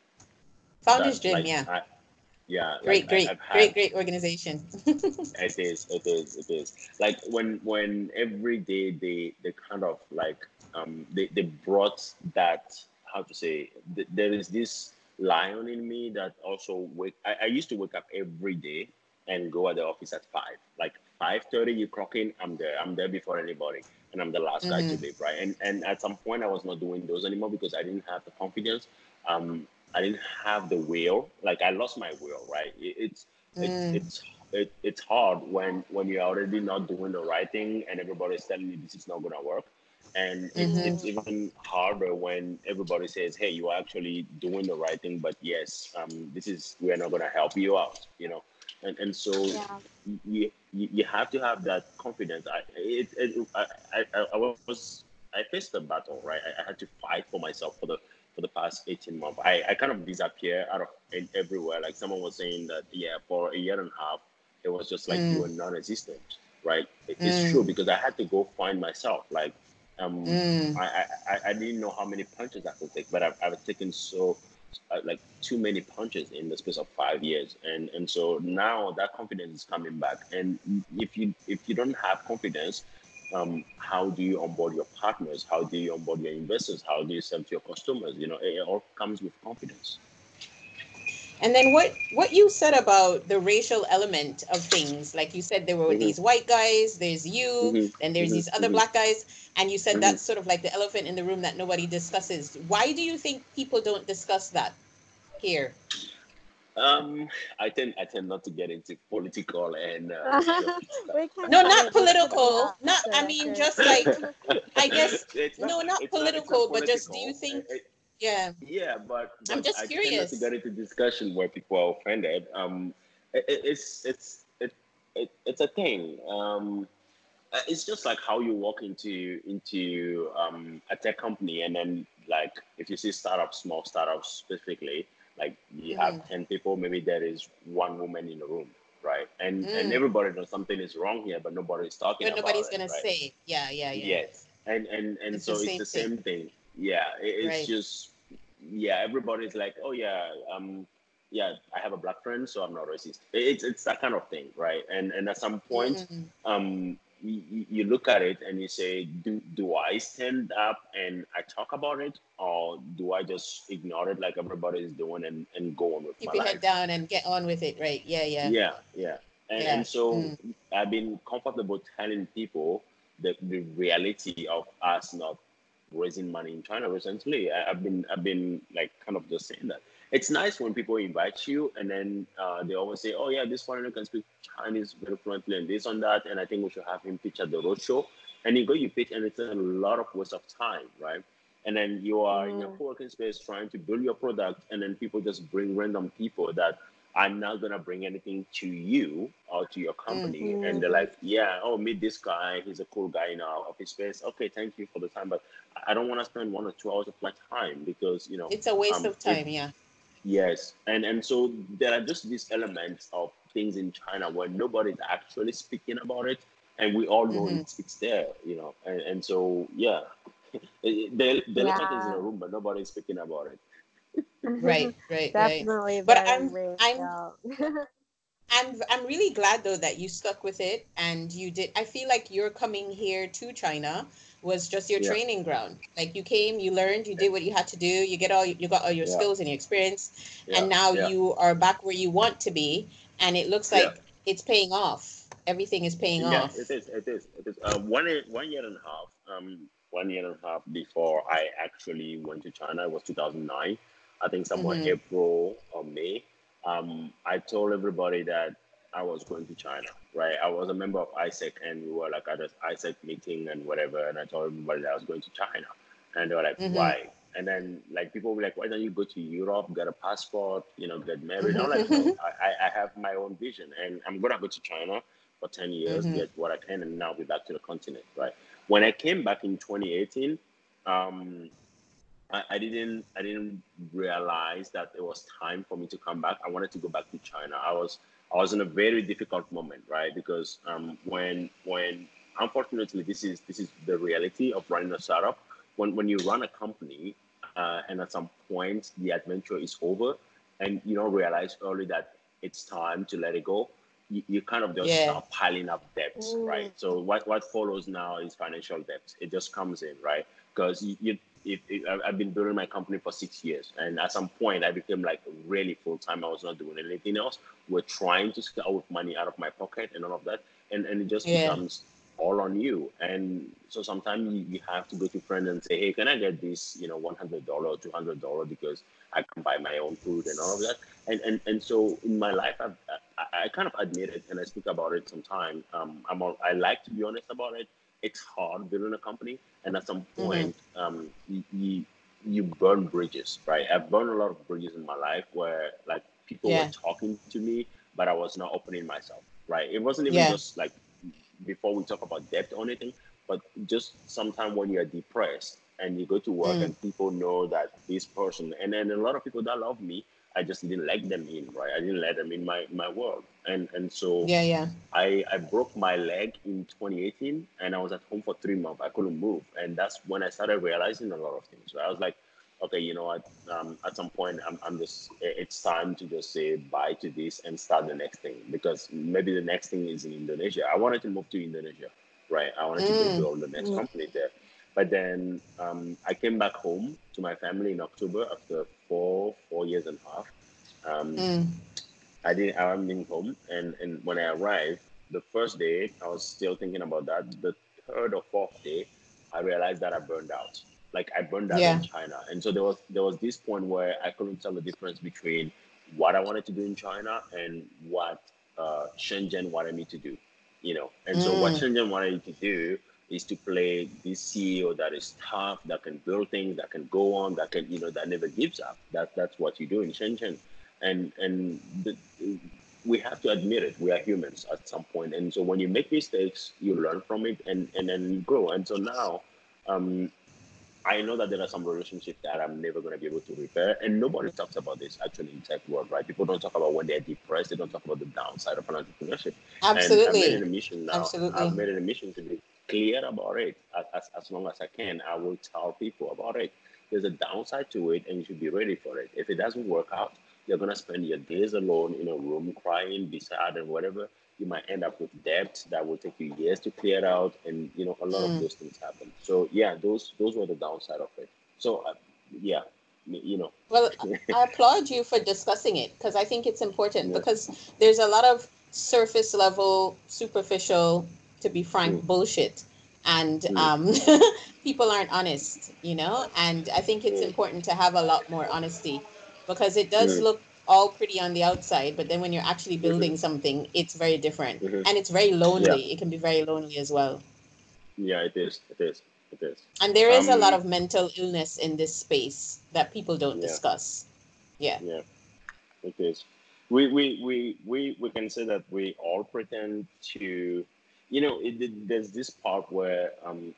founders that, gym like, yeah I, yeah, great like, great had- great great organization it is, it is, it is. Like when when every day they they kind of like um they, they brought that how to say th- there is this lion in me that also wake I, I used to wake up every day and go at the office at five. Like five thirty you clock in, I'm there. I'm there before anybody. And I'm the last guy to Mhm. leave, right? And and at some point I was not doing those anymore because I didn't have the confidence. Um I didn't have the will. Like I lost my will, right? It, it's it's Mm. it's it, it's hard when when you're already not doing the right thing and everybody's telling you this is not gonna work and it's, Mhm. it's even harder when everybody says hey you are actually doing the right thing but yes um this is we're not gonna help you out you know and and so Yeah. you, you you have to have that confidence i it, it I, I i was i faced the battle right I, I had to fight for myself for the for the past 18 months i i kind of disappear out of in everywhere like someone was saying that yeah for a year and a half it was just like Mm. you were non-existent right It- it's Mm. true because i had to go find myself like um Mm. I, I I- I didn't know how many punches i could take but i've, I've taken so uh, like too many punches in the space of five years and and so now that confidence is coming back and if you if you don't have confidence um, how do you onboard your partners how do you onboard your investors how do you sell to your customers you know it, it all comes with confidence And then what what you said about the racial element of things, like you said there were Mhm. these white guys, there's you, Mhm, and there's mhm, these other black guys, and you said Mhm. that's sort of like the elephant in the room that nobody discusses. Why do you think people don't discuss that here? Um i tend i tend not to get into political and uh, We can No, not it. We can political. Not I mean just like I guess It's no, not it's it's political, but just do you think- Yeah. Yeah, but, I'm but just I tend not curious. to get into discussion where people are offended. Um, it, it- it's it's it, it it's a thing. Um, uh, it's just like how you walk into into um, a tech company and then like if you see startups, small startups specifically, like you Mm-hmm. have ten people, maybe there is one woman in the room, right? And and Mm. everybody knows something is wrong here, but nobody is talking. But nobody's gonna right? say. Yeah, yeah, yeah. Yes, and and and It's so the it's the same thing. Yeah, it, it's Right. just yeah, everybody's like, oh yeah, um, yeah, I have a black friend, so I'm not racist. It's it's that kind of thing, right? And and at some point, Mm. um, you, you look at it and you say, do do I stand up and I talk about it, or do I just ignore it like everybody is doing and and go on with it? Keep your life? head down and get on with it, right? Yeah, yeah. Yeah, yeah. And, Yeah. and so Mm. I've been comfortable telling people the, the reality of us not raising money in China recently. I, I've been I've been like kind of just saying that. It's nice when people invite you and then uh, they always say, Oh yeah, this foreigner can speak Chinese very fluently and this on that and I think we should have him pitch at the roadshow. And you go you pitch and it's a lot of waste of time, right? And then you are in a Mm. co-working space trying to build your product and then people just bring random people that I'm not gonna bring anything to you or to your company. And they're like, yeah, oh, meet this guy. He's a cool guy in our office space. Okay, thank you for the time, but I don't want to spend one or two hours of my time because you know. It's a waste um, of time, yeah. Yes, and and so there are just these elements of things in China where nobody's actually speaking about it, and we all know Mhm. it's it's there, you know. And and so yeah, the the the elephant is in Yeah. the room, but nobody's speaking about it. Right, right, right. Definitely. But I'm- I'm- I'm I'm really glad though that you stuck with it and you did. I feel like you're coming here to China was just your Yeah. training ground. Like you came, you learned, you did what you had to do. You get all you got all your Yeah. skills and your experience, Yeah, and now you are back where you want to be. And it looks like it's paying off. Everything is paying yeah, off. it is. It is. It is. Uh, one year, one year and a half. Um, one year and a half before I actually went to China. It was 2009. I think somewhere Mhm. April or May. Um, I told everybody that I was going to China. Right. I was a member of AIESEC, and we were like at an AIESEC meeting and whatever. And I told everybody that I was going to China, and they were like, Mhm. "Why?" And then like people were like, "Why don't you go to Europe, get a passport, you know, get married?" I'm like, "No, I, I- have my own vision, and I'm gonna go to China." for 10 years, Mhm. get what I can, and now be back to the continent, right? When I came back in 2018, um, I, I didn't I didn't realize that it was time for me to come back. I wanted to go back to China. I was I was in a very difficult moment, right? Because um, when when unfortunately this is this is the reality of running a startup. When when you run a company uh, and at some point the adventure is over, and you don't realize early that it's time to let it go, you, you kind of just Yeah. start piling up debts, right? So what what follows now is financial debt. It just comes in, right? Because you, you if, if I- I've been building my company for six years, and at some point I became like really full time. I was not doing anything else. We're trying to scale with money out of my pocket and all of that, and and it just Yeah. becomes all on you. And so sometimes you, you have to go to friends and say, hey, can I get this, you know, one hundred dollar or two hundred dollar because I can buy my own food and all of that. And and, and so in my life, I've, I, I kind of admit it and I speak about it sometimes. Um, I'm all, I like to be honest about it. It's hard building a company, and at some Mhm. point, um, you, you you burn bridges, right? I've burned a lot of bridges in my life where like people Yeah. were talking to me, but I was not opening myself, right? It wasn't even Yeah. just like before we talk about debt or anything, but just sometime when you're depressed and you go to work Mm. and people know that this person, and then a lot of people that love me, I just didn't let them in, right? I didn't let them in my my world, and and so Yeah, yeah. I, I broke my leg in 2018 and I was at home for three months. I couldn't move. And that's when I started realizing a lot of things. So I was like, okay, you know what? Um, at some point, I'm, I'm just, it's time to just say bye to this and start the next thing because maybe the next thing is in Indonesia. I wanted to move to Indonesia, right? I wanted to Mm. go build the next Mm. company there. But then um, I came back home to my family in October after four, four years and a half. Um, Mm. I didn't. I haven't been home, and and when I arrived, the first day I was still thinking about that. The third or fourth day, I realized that I burned out. Like I burned out Yeah. in China, and so there was there was this point where I couldn't tell the difference between what I wanted to do in China and what uh, Shenzhen wanted me to do. You know, and so what Mm. Shenzhen wanted me to do is to play this CEO that is tough, that can build things, that can go on, that can you know that never gives up. That that's what you do in Shenzhen, and and the, we have to admit it. We are humans at some point, and so when you make mistakes, you learn from it, and and then you grow. And so now, um, I know that there are some relationships that I'm never going to be able to repair, and nobody talks about this actually in tech world, right? People don't talk about when they're depressed. They don't talk about the downside of an entrepreneurship. Absolutely. And I've made an admission now. Absolutely. I've made an admission to be clear about it as, as, as long as I can. I will tell people about it. There's a downside to it, and you should be ready for it. If it doesn't work out, you're gonna spend your days alone in a room crying, be sad, and whatever. You might end up with debt that will take you years to clear out, and you know a lot Mm. of those things happen. So yeah, those those were the downside of it. So uh, yeah, you know. Well, I applaud you for discussing it because I think it's important Yeah. because there's a lot of surface level, superficial, to be frank, Mm. bullshit. And Mm. um, people aren't honest, you know? And I think it's Mm. important to have a lot more honesty because it does look all pretty on the outside, but then when you're actually Mm-hmm. building something, it's very different. Mhm. And it's very lonely. It can be very lonely as well. Yeah, it is. It is. It is. And there is a lot Um, of mental illness in this space that people don't Yeah. discuss. Yeah. Yeah, it is. We we we we we can say that we all pretend to, you know, it, it- there's this part where um,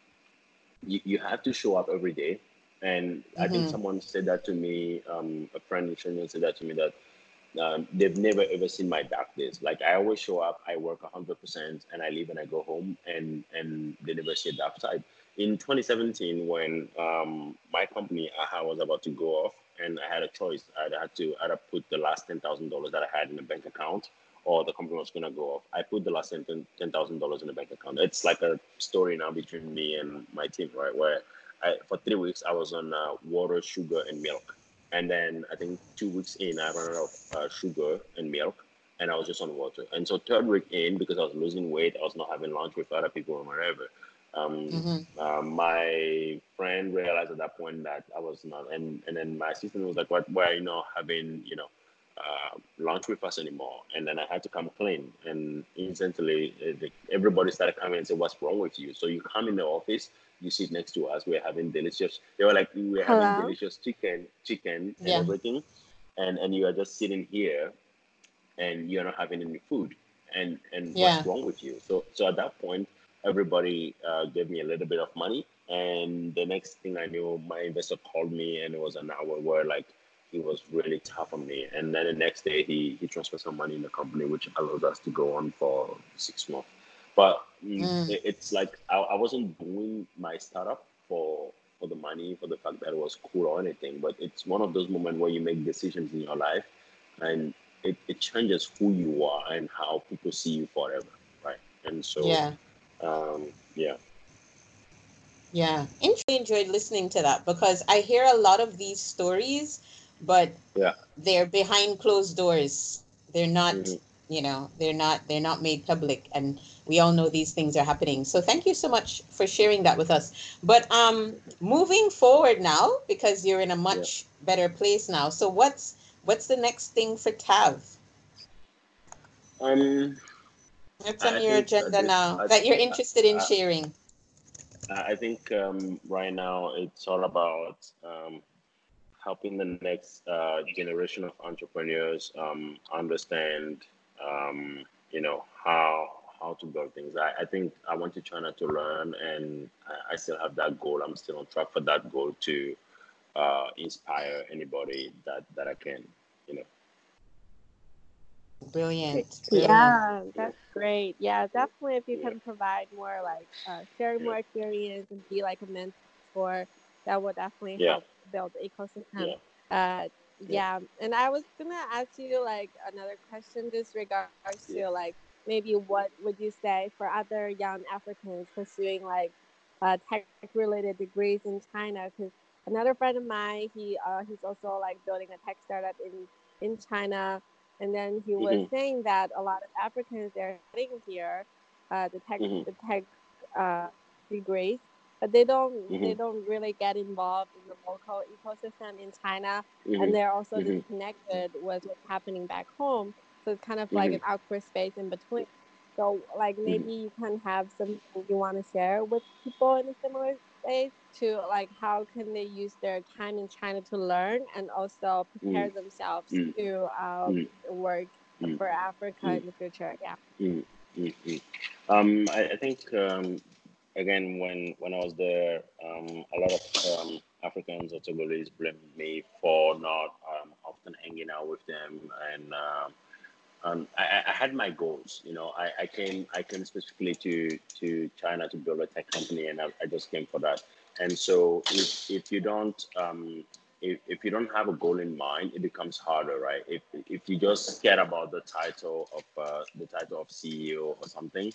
you, you have to show up every day, and I think Mhm. someone said that to me. Um, a friend in said that to me that um, they've never ever seen my dark days. Like I always show up, I work hundred percent, and I leave and I go home, and and they never see a dark side. In 2017, when um, my company AHA was about to go off, and I had a choice, I had to either put the last ten thousand dollars that I had in the bank account, or the company was gonna go off. I put the last ten thousand dollars in the bank account. It's like a story now between me and my team, right? Where I, for three weeks I was on uh, water, sugar, and milk. And then I think two weeks in, I ran out of uh, sugar and milk, and I was just on water. And so third week in, because I was losing weight, I was not having lunch with other people or whatever. Um, Mhm. uh, my friend realized at that point that I was not, and and then my assistant was like, "What? Why are you not having, you know, uh, lunch with us anymore?" And then I had to come clean, and instantly uh, the, everybody started coming and said, "What's wrong with you?" So you come in the office, you sit next to us, we're having delicious. They were like, "We were having Hello? delicious chicken, chicken, and everything," and and you are just sitting here, and you're not having any food, and and Yeah. what's wrong with you? So so at that point everybody uh, gave me a little bit of money and the next thing i knew my investor called me and it was an hour where like he was really tough on me and then the next day he he transferred some money in the company which allows us to go on for six months but mm, Mm. it- it's like I, I wasn't doing my startup for for the money for the fact that it was cool or anything but it's one of those moments where you make decisions in your life and it, it changes who you are and how people see you forever right and so Yeah. um, yeah. Yeah, I really enjoyed listening to that because I hear a lot of these stories, but Yeah. they're behind closed doors. They're not, Mhm. you know, they're not they're not made public, and we all know these things are happening. So thank you so much for sharing that with us. But um, moving forward now, because you're in a much better place now. So what's what's the next thing for Tav? Um, What's I on your agenda this- now I- that you're interested in I- sharing? I I think um, right now it's all about um, helping the next uh, generation of entrepreneurs um, understand, um, you know, how how to build things. I, I think I want to China to learn, and I, I still have that goal. I'm still on track for that goal to uh, inspire anybody that that I can, you know. Brilliant. brilliant. Yeah, that's great. Yeah, definitely. If you Yeah. can provide more, like, uh, share more experience and be like a mentor, that will definitely Yeah. help build the ecosystem. Yeah. Uh, Yeah. yeah. And I was gonna ask you like another question, just regards Yeah. to like maybe what would you say for other young Africans pursuing like uh, tech-related degrees in China? Because another friend of mine, he uh, he's also like building a tech startup in in China, and then he was Mhm. saying that a lot of Africans they're getting here, uh, the tech Mhm. the tech uh, degrees, but they don't they Mhm. don't really get involved in the local ecosystem in China, Mhm. and they're also Mhm. disconnected with what's happening back home. So it's kind of like an awkward space in between. So, like Mm-hmm. maybe you can have something you want to share with people in a similar space to like how can they use their time in China to learn and also prepare themselves to um, work for Africa in the future. Yeah. Um, I, I think um, again when when I was there, um, a lot of um, Africans or Togolese blamed me for not um, often hanging out with them, and um, I, I- I had my goals. You know, I, I came I came specifically to to China to build a tech company, and I, I just came for that. And so if if you don't um, if, if you don't have a goal in mind, it becomes harder, right? If if you just care about the title of uh, the title of CEO or something,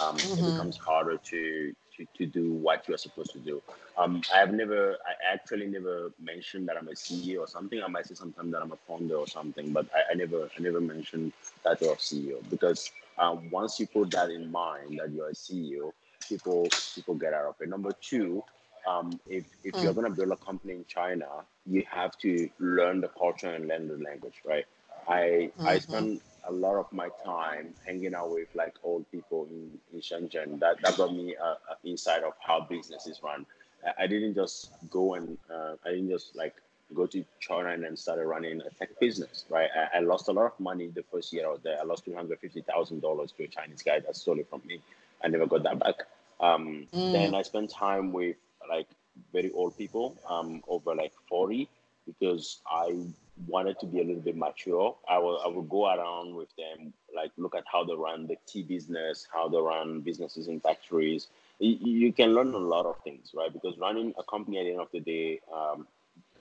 um, it Mhm. becomes harder to, to to do what you're supposed to do. Um, I have never, I actually never mentioned that I'm a CEO or something. I might say sometimes that I'm a founder or something, but I, I never, I never mentioned title a CEO because um, once you put that in mind that you're a CEO, people people get out of it. Number two, um, if if you're Mm. gonna build a company in China, you have to learn the culture and learn the language, right? I I Mhm. A lot of my time hanging out with like old people in, in Shenzhen. That that got me a, a insight of how business is run. I, I didn't just go and uh, I didn't just like go to China and then started running a tech business, right? I, I lost a lot of money the first year I was there. I lost two hundred fifty thousand dollars to a Chinese guy that stole it from me. I never got that back. Um, Mm. Then I spent time with like very old people, um, over like forty, because I wanted to be a little bit mature. I will I will go around with them, like look at how they run the tea business, how they run businesses in factories. You, you can learn a lot of things, right? Because running a company at the end of the day um,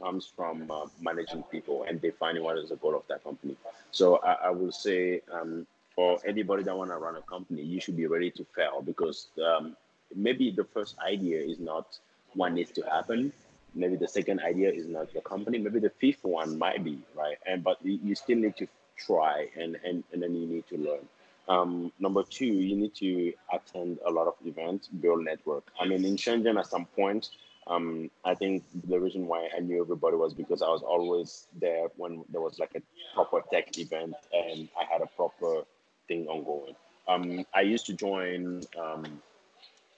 comes from uh, managing people and defining what is the goal of that company. So I, I will say um, for anybody that want to run a company, you should be ready to fail because um, maybe the first idea is not what needs to happen. Maybe the second idea is not your company. Maybe the fifth one might be right, and but you still need to try and and, and then you need to learn. Um, number two, you need to attend a lot of events, build network. I mean, in Shenzhen, at some point, um, I think the reason why I knew everybody was because I was always there when there was like a proper tech event and I had a proper thing ongoing. Um, I used to join, um,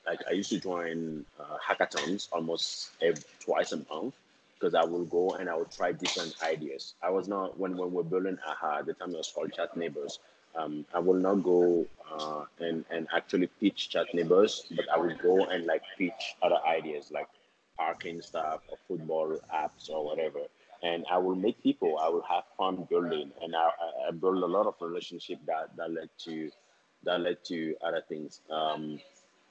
like I used to join uh, hackathons almost every, twice a month because I will go and I will try different ideas. I was not when when we're building AHA at the time it was called Chat Neighbors. Um, I will not go uh, and and actually pitch Chat Neighbors, but I will go and like pitch other ideas like parking stuff or football apps or whatever. And I will meet people. I will have fun building, and I, I, build a lot of relationship that that led to that led to other things. Um,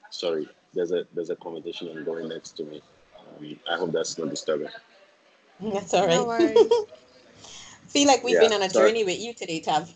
sorry, there's a there's a conversation ongoing next to me. Um, I hope that's not disturbing. That's all right. No Feel like we've Yeah, been on a sorry. journey with you today, Tav.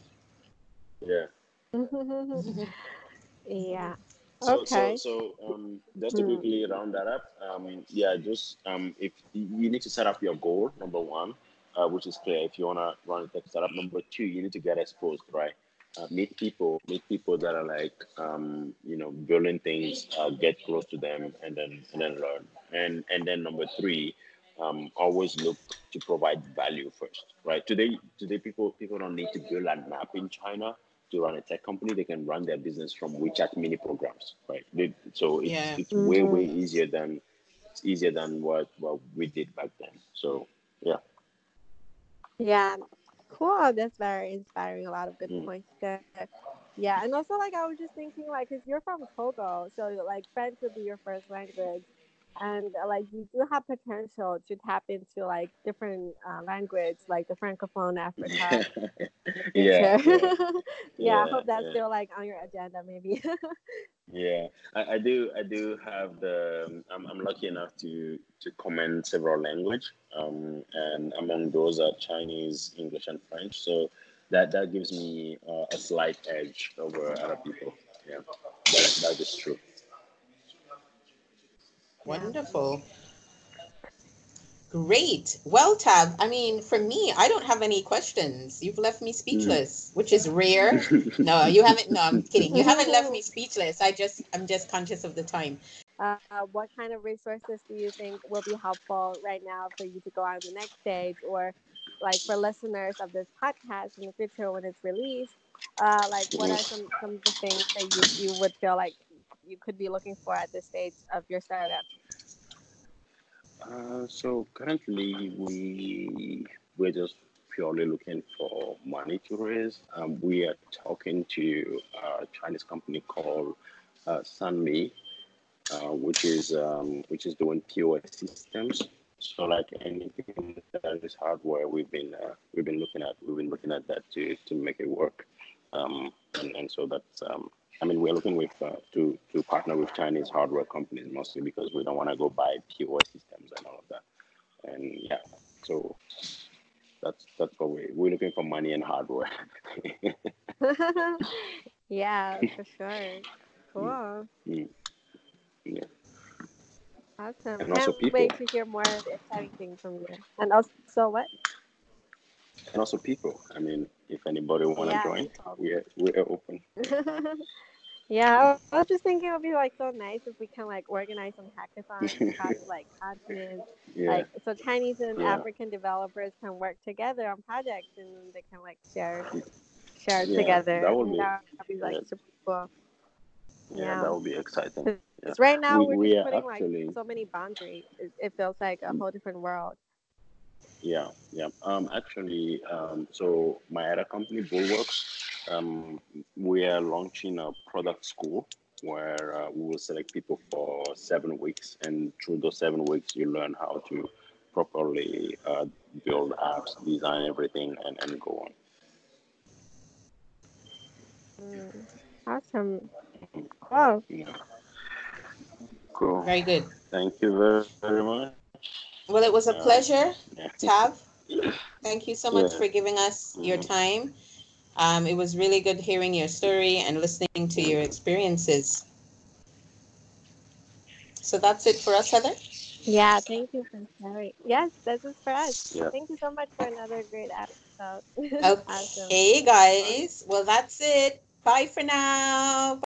Yeah. yeah. So, Okay. so, so um, just to quickly round that up, um, yeah, just um, if you need to set up your goal, number one, uh, which is clear. If you wanna run a tech startup, number two, you need to get exposed, right? Uh, meet people, meet people that are like, um, you know, building things, uh, get close to them, and then and then learn. And and then number three, um, always look to provide value first, right? Today, today people people don't need to build an app in China to run a tech company, they can run their business from WeChat mini programs, right? They, so it's, Yeah. it's way way Mhm. easier than it's easier than what what we did back then. So yeah, Yeah, cool. That's very inspiring. A lot of good Mm. points there. Yeah, and also like I was just thinking like, cause you're from Togo, so like French would be your first language, and uh, like you do have potential to tap into like different uh, language, like the francophone Africa. yeah, yeah, yeah, yeah. I hope that's yeah. still like on your agenda, maybe. yeah. I, I do I do have the I'm, I'm lucky enough to to command several language, um, and among those are Chinese, English, and French. So that that gives me uh, a slight edge over other people. Yeah, that that is true. Wonderful. Great. Well, Tav, I mean, for me, I don't have any questions. You've left me speechless, which is rare. No, you haven't. No, I'm kidding. You haven't left me speechless. I just, I'm just conscious of the time. uh, what kind of resources do you think will be helpful right now for you to go on the next stage or like for listeners of this podcast in the future when it's released uh, like what are some, some of the things that you, you would feel like you could be looking for at this stage of your startup? Uh, so currently we we're just purely looking for money to raise. Um, we are talking to a Chinese company called uh, Sunmi, uh, which is um, which is doing POS systems. So like anything that is hardware, we've been uh, we've been looking at we've been looking at that to to make it work. Um, and, and so that's um, I mean we're looking with uh, to to partner with Chinese hardware companies mostly because we don't want to go buy POS systems and all of that. And yeah, so that's that's what we we're looking for money and hardware. yeah, for sure. Cool. Mm. Yeah. Awesome. And Can't people. wait to hear more exciting things from you. And also what? And also people. I mean, if anybody want to Yeah, join, we're we're open. yeah, I was just thinking it would be like so nice if we can like organize some hackathons across like continents. Yeah. Like so Chinese and Yeah. African developers can work together on projects and they can like share share Yeah, together. that would be- that would be like yeah. super cool. yeah, that would be exciting. Because right now We- are we just putting actually- like so many boundaries. It, it feels like a whole different world. Yeah, yeah. Um, actually, um, so my other company, Bulwarks, um, we are launching a product school where uh, we will select people for seven weeks, and through those seven weeks, you learn how to properly uh, build apps, design everything, and, and go on. Mm, awesome. Cool. Yeah. Cool. Very good. Thank you very, very much. Well, it was a Yeah. pleasure, Yeah. Tav. Thank you so much Yeah. for giving us your Mhm. time. Um, it was really good hearing your story and listening to your experiences. So that's it for us, Heather. Yeah, thank you for sharing. Yes, this is for us. Yeah. Thank you so much for another great episode. awesome. Okay, guys. Well, that's it. Bye for now.